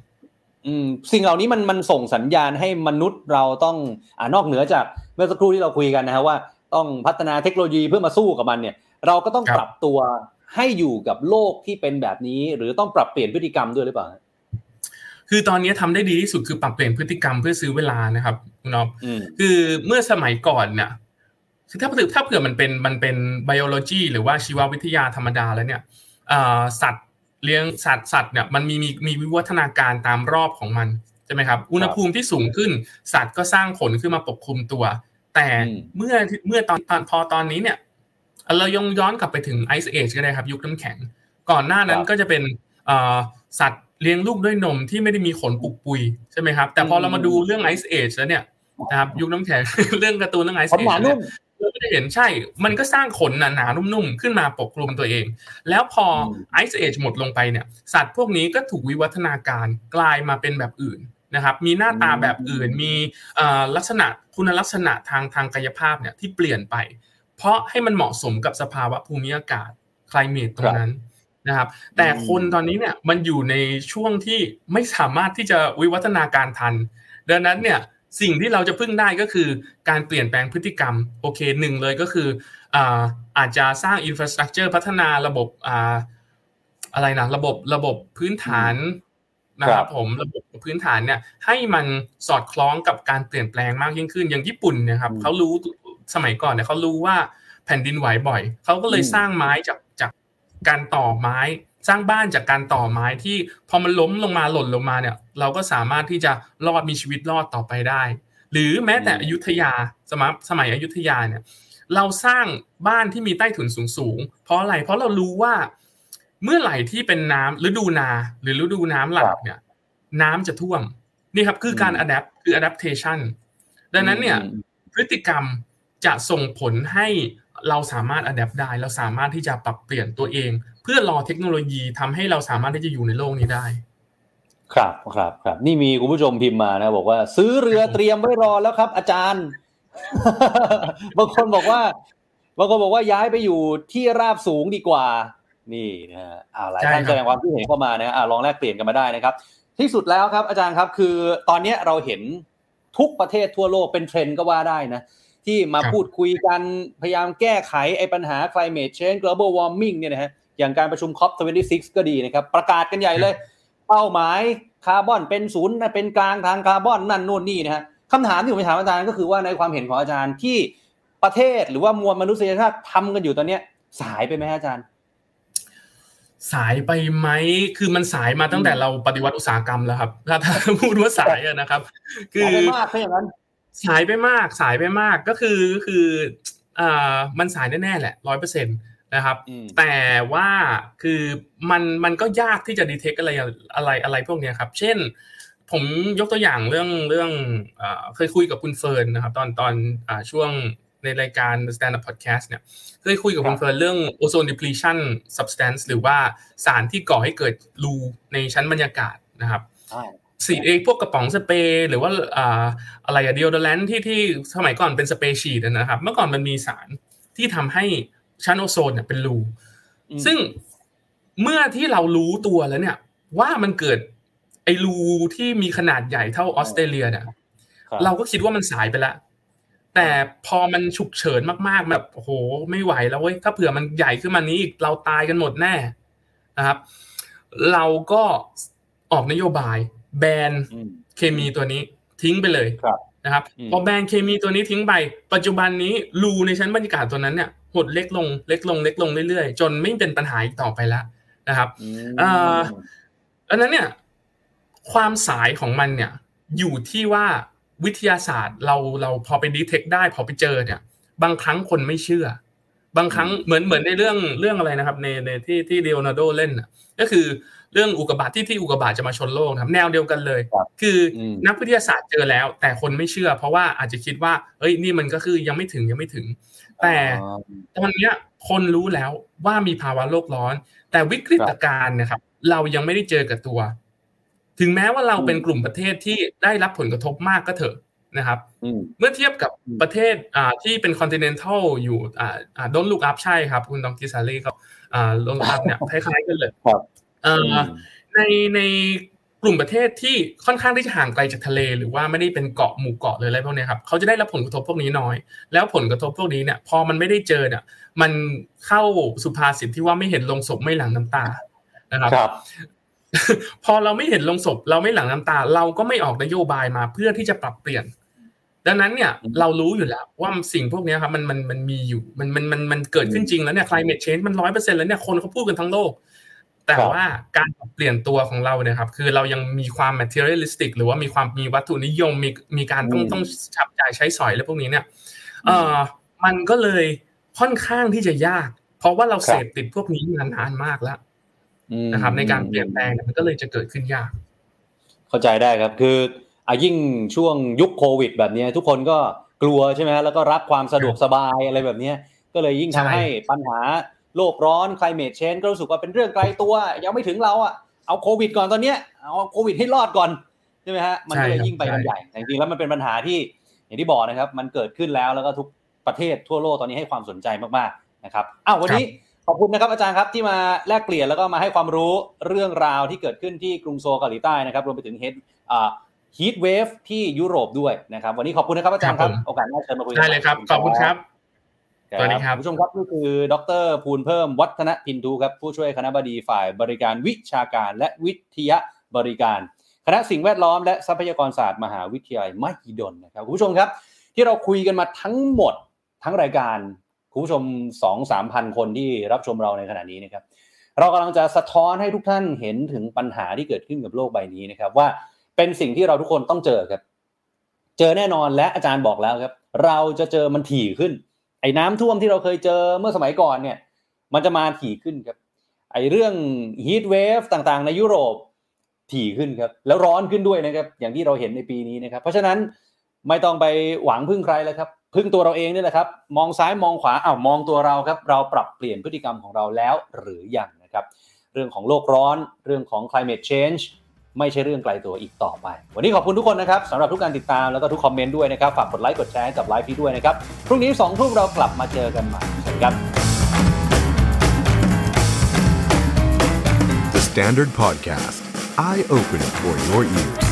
อืมสิ่งเหล่านี้มันมันส่งสัญญาณให้มนุษย์เราต้องอ่านอกเหนือจากเมื่อสักครู่ที่เราคุยกันนะฮะว่า ต้องพัฒนาเทคโนโลยีเพื่อมาสู้กับมันเนี่ย เราก็ต้องปรับตัวให้อยู่กับโลกที่เป็นแบบนี้ หรือต้องปรับเปลี่ยนพฤติกรรมด้วยหรือเปล่าคือตอนนี้ทำได้ดีที่สุดคือปรับเปลี่ยนพฤติกรรมเพื่อซื้อเวลานะครับคุณอ๊อฟคือเมื่อสมัยก่อนเนี่ยคือถ้าเผื่อถ้าเผื่อมันเป็นมันเป็นไบโอโลจีหรือว่าชีววิทยาธรรมดาแล้วเนี่ยสัตว์เลี้ยงสัตว์สัตว์เนี่ยมันมีมีมีวิวัฒนาการตามรอบของมันใช่ไหมครับ อุณหภูมิที่สูงขึ้น สัตว์ก็สร้างขนขึ้นมาปกคลุมตัว แต่เมื่อเมื่อตอนตอนพอตอนนี้เนี่ยเรายงย้อนกลับไปถึงไอซ์เอจก็ได้ครับ ยุคน้ำแข็ง ก่อนหน้านั้นก็จะเป็นสัตว์เลี้ยงลูกด้วยนมที่ไม่ได้มีขนปุกปุยใช่ไหมครับ แต่พอเรามาดูเรื่องไอซ์เอจแล้วเนี่ยนะครับยุคน้ำแข็งเรื่องการ์ตูนเรื่องไอซ์เอจเนี่ยเราก็จะเห็นใช่ มันก็สร้างขนหนาๆนุ่มๆ ขึ้นมาปกคลุมตัวเอง แล้วพอไอซ์เอจหมดลงไปเนี่ย สัตว์พวกนี้ก็ถูกวิวัฒนาการกลายมาเป็นแบบอื่น นะครับมีหน้าตาแบบอื่นมีลักษณะคุณลักษณะทางทางกายภาพเนี่ยที่เปลี่ยนไป เพราะให้มันเหมาะสมกับสภาวะภูมิอากาศคลายเมตตรงนั้นนะครับแต่คนตอนนี้เนี่ยมันอยู่ในช่วงที่ไม่สามารถที่จะวิวัฒนาการทัน ดังนั้นเนี่ยสิ่งที่เราจะพึ่งได้ก็คือการเปลี่ยนแปลงพฤติกรรมโอเคหนึ่งเลยก็คืออาอาจจะสร้างอินฟราสตรักเจอร์พัฒนาระบบอะไรนะระบบระบบพื้นฐาน นะครับผมระบบพื้นฐานเนี่ยให้มันสอดคล้องกับการเปลี่ยนแปลงมากยิ่งขึ้น อย่างญี่ปุ่นเนี่ยครับเขารู้สมัยก่อนเนี่ยเขารู้ว่าแผ่นดินไหวบ่อยเขาก็เลยสร้างไม้จากจากการต่อไม้สร้างบ้านจากการต่อไม้ที่พอมันล้มลงมาหล่นลงมาเนี่ย เราก็สามารถที่จะรอดมีชีวิตรอดต่อไปได้ หรือแม้แต่อยุธยาสมัยสมัยอยุธยาเนี่ย เราสร้างบ้านที่มีใต้ถุนสูงๆเพราะอะไรเพราะเรารู้ว่า เมื่อไหร่ที่เป็นน้ำฤดูนาหรือฤดูน้ำหลากเนี่ย น้ำจะท่วม นี่ครับคือการ adapt คือ adaptation ดังนั้นเนี่ยพฤติกรรมจะส่งผลให้เราสามารถ adapt ได้เราสามารถที่จะปรับเปลี่ยนตัวเอง เพื่อรอเทคโนโลยีทำให้เราสามารถที่จะอยู่ในโลกนี้ได้ ครับครับครับนี่มีคุณผู้ชมพิมพ์มานะ บอกว่า ซื้อเรือเตรียมไว้รอแล้วครับ อาจารย์ บางคนบอกว่าบางคนบอกว่าย้ายไปอยู่ที่ราบสูงดีกว่า นี่นะฮะอ่าหลายท่านใช่ครับแสดงความคิดเห็นเข้ามานะฮะอ่าลองแลกเปลี่ยนกันมาได้นะครับ ที่สุดแล้วครับอาจารย์ครับคือตอนเนี้ยเราเห็นทุกประเทศทั่วโลกเป็นเทรนด์ก็ว่าได้นะ ที่มาพูดคุยกันพยายามแก้ไขไอ้ปัญหา climate change global warming เนี่ยนะฮะอย่างการประชุม COP26 ก็ดีนะครับ ประกาศกันใหญ่เลย เป้าหมายคาร์บอนเป็นศูนย์นะเป็นกลางทางคาร์บอนนั่นนู่นนี่นะฮะคำถามที่ผมไปถามอาจารย์ก็คือว่าในความเห็นของอาจารย์ที่ประเทศหรือว่ามวลมนุษยชาติทำกันอยู่ตอนเนี้ยสายไปไหมฮะอาจารย์ สายไปไหมคือมันสายมาตั้งแต่เราปฏิวัติอุตสาหกรรมแล้วครับถ้าถ้าพูดว่าสายอะนะครับ คืสายอไปมากถ้าอย่างนั้นสายไปมากสายไปมากก็คือคืออ่ามันสายแน่ๆแหละร้อยเปอร์เซ็นตนะครับอืมแต่ว่าคือมันมันก็ยากที่จะดีเทคอะไรอะไรอะไรพวกเนี้ยครับ เช่น ผมยกตัวอย่างเรื่องเรื่องเอ่อเคยคุยกับคุณเฟิร์นนะครับ ตอนตอนอ่าช่วง ในรายการ Stand Up Podcast เนี่ยเคยคุยกับคุณเฟิร์นเรื่อง ozone depletion substance หรือว่าสารที่ก่อให้เกิดรูในชั้นบรรยากาศนะครับอ่าสีเอพวกกระป๋องสเปรย์หรือว่าอ่าอะไรอะเดียดแลนที่ที่สมัยก่อนเป็นสเปรย์ฉีดอะนะครับ เมื่อก่อนมันมีสารที่ทำให้ชั้นโอโซนเนี่ยเป็นรูอืมซึ่งเมื่อที่เรารู้ตัวแล้วเนี่ย ว่ามันเกิดไอ้รูที่มีขนาดใหญ่เท่าออสเตรเลียเนี่ยครับเราก็คิดว่ามันสายไปแล้ว แต่พอมันฉุกเฉินมากๆแบบโอ้โหไม่ไหวแล้วเว้ยถ้าเผื่อมันใหญ่ขึ้นมานี้อีกเราตายกันหมดแน่นะครับ เราก็ออกนโยบายแบนอืมเคมีตัวนี้ทิ้งไปเลยครับนะครับอืมพอแบนเคมีตัวนี้ทิ้งไป ปัจจุบันนี้รูในชั้นบรรยากาศตัวนั้นเนี่ยหดเล็กลงเล็กลงเล็กลงเรื่อยๆ จนไม่เป็นปัญหาอีกต่อไปแล้วนะครับอืมอ่าอันนั้นเนี่ยความสายของมันเนี่ยอยู่ที่ว่า วิทยาศาสตร์เราเราพอไปดีเทคได้พอไปเจอเนี่ย บางครั้งคนไม่เชื่อ บางครั้งเหมือนเหมือนในเรื่องเรื่องอะไรนะครับ ในในที่ที่เลโอนาร์โดเล่นน่ะก็คือเรื่องอุกกาบาตที่ที่อุกกาบาตจะมาชนโลกนะครับแนวเดียวกันเลยครับคืออมนักวิทยาศาสตร์เจอแล้ว แต่คนไม่เชื่อ เพราะว่าอาจจะคิดว่าเอ้ยนี่มันก็คือยังไม่ถึงยังไม่ถึง แต่อ๋อตอนเนี้ยคนรู้แล้วว่ามีภาวะโลกร้อน แต่วิกฤตการณ์นะครับ เรายังไม่ได้เจอกับตัว ถึงแม้ว่าเราเป็นกลุ่มประเทศที่ได้รับผลกระทบมากก็เถอะนะครับอืมเมื่อเทียบกับอืมประเทศอ่าที่เป็น continental อยู่อ่าอ่า Don't Look Up ใช่ครับ คุณดองกิซารีเขาอ่า Don't Look Up เนี่ยคล้ายๆกันเลยครับเอ่อือมในในกลุ่มประเทศที่ค่อนข้างที่จะห่างไกลจากทะเล หรือว่าไม่ได้เป็นเกาะหมู่เกาะหรืออะไรพวกเนี้ยครับเขาจะได้รับผลกระทบพวกนี้น้อย แล้วผลกระทบพวกนี้เนี่ย พอมันไม่ได้เจอเนี่ย มันเข้าสุภาษิตที่ว่าไม่เห็นลงศพไม่หลั่งน้ำตานะครับครับ พอเราไม่เห็นลงศพ เราไม่หลั่งน้ำตา เราก็ไม่ออกนโยบายมาเพื่อที่จะปรับเปลี่ยน ดังนั้นเนี่ยอืมเรารู้อยู่แล้วว่าสิ่งพวกเนี้ยครับมันมันมันมีอยู่มันมันมันมันเกิดขึ้นจริงแล้วเนี่ย climate change มันร้อยเปอร์เซ็นต์แล้วเนี่ยคนเขาพูดกันทั้งโลก แต่ครับว่าการปรับเปลี่ยนตัวของเราเนี่ยครับ คือเรายังมีความ materialistic หรือว่ามีความมีวัตถุนิยมมีมีการต้องอืมต้องจับจ่ายใช้สอยและพวกนี้เนี่ยเอ่อมันก็เลยค่อนข้างที่จะยาก เพราะว่าเราครับเสพติดพวกนี้มานานมากแล้วอืม นะครับ ในการเปลี่ยนแปลงเนี่ยมันก็เลยจะเกิดขึ้นยาก เข้าใจได้ครับคืออายิ่งช่วงยุคโควิด แบบเนี้ยทุกคนก็กลัวใช่ไหมฮะแล้วก็รักความสะดวกสบายอะไรแบบเนี้ยก็เลยยิ่งทำใช่ให้ปัญหาโลกร้อน climate change ก็รู้สึกว่าเป็นเรื่องไกลตัว ยังไม่ถึงเราอะเอาโควิดก่อนตอนเนี้ยเอาโควิดให้รอดก่อนใช่ไหมฮะมันก็เลยยิ่งไปกันใหญ่แต่จริงๆแล้วมันเป็นปัญหาที่อย่างที่บอกนะครับ มันเกิดขึ้นแล้วแล้วก็ทุกประเทศทั่วโลกตอนนี้ให้ความสนใจมากๆนะครับอ้าววันนี้ ขอบคุณนะครับอาจารย์ครับที่มาแลกเปลี่ยนแล้วก็มาให้ความรู้เรื่องราวที่เกิดขึ้นที่กรุงโซลเกาหลีใต้นะครับรวมไปถึงเฮดอ่าฮีทเวฟที่ยุโรปด้วยนะครับวันนี้ขอบคุณนะครับอาจารย์ครับครับผมโอกาสหน้าเชิญมาคุยกัได้เลยครับขอบคุณครับสวัสดีครับณผู้ชมครับนี่คือ ดรภูลเพิ่มวัฒนพินทุครับผู้ช่วยคณะบดีฝ่ายบริการวิชาการและวิทยาบริการ คณะสิ่งแวดล้อมและทรัพยากรศาสตร์มหาวิทยาลัยมหิดลนะครับคุณผู้ชมครับ ที่เราคุยกันมาทั้งหมดทั้งรายการ คุณผู้ชมสองสามพันคนที่รับชมเราในขณะนี้นะครับ เรากำลังจะสะท้อนให้ทุกท่านเห็นถึงปัญหาที่เกิดขึ้นกับโลกใบนี้นะครับ ว่าเป็นสิ่งที่เราทุกคนต้องเจอครับ เจอแน่นอนและอาจารย์บอกแล้วครับ เราจะเจอมันถี่ขึ้น ไอ้น้ำท่วมที่เราเคยเจอเมื่อสมัยก่อนเนี่ย มันจะมาถี่ขึ้นครับ ไอ้เรื่องฮีทเวฟต่างๆ ในยุโรปถี่ขึ้นครับแล้วร้อนขึ้นด้วยนะครับอย่างที่เราเห็นในปีนี้นะครับ เพราะฉะนั้นไม่ต้องไปหวังพึ่งใครแล้วครับ พึ่งตัวเราเองนี่แหละครับ มองซ้ายมองขวาอ้าวมองตัวเราครับ เราปรับเปลี่ยนพฤติกรรมของเราแล้วหรือยังนะครับ เรื่องของโลกร้อน เรื่องของ climate change ไม่ใช่เรื่องไกลตัวอีกต่อไป วันนี้ขอบคุณทุกคนนะครับสำหรับทุกการติดตามแล้วก็ทุกคอมเมนต์ด้วยนะครับ ฝากกดไลค์กดแชร์กับไลฟ์นี้ด้วยนะครับ พรุ่งนี้2ทุ่มเรากลับมาเจอกันใหม่สวัสดีครับ The Standard Podcast, eye Open for your ears.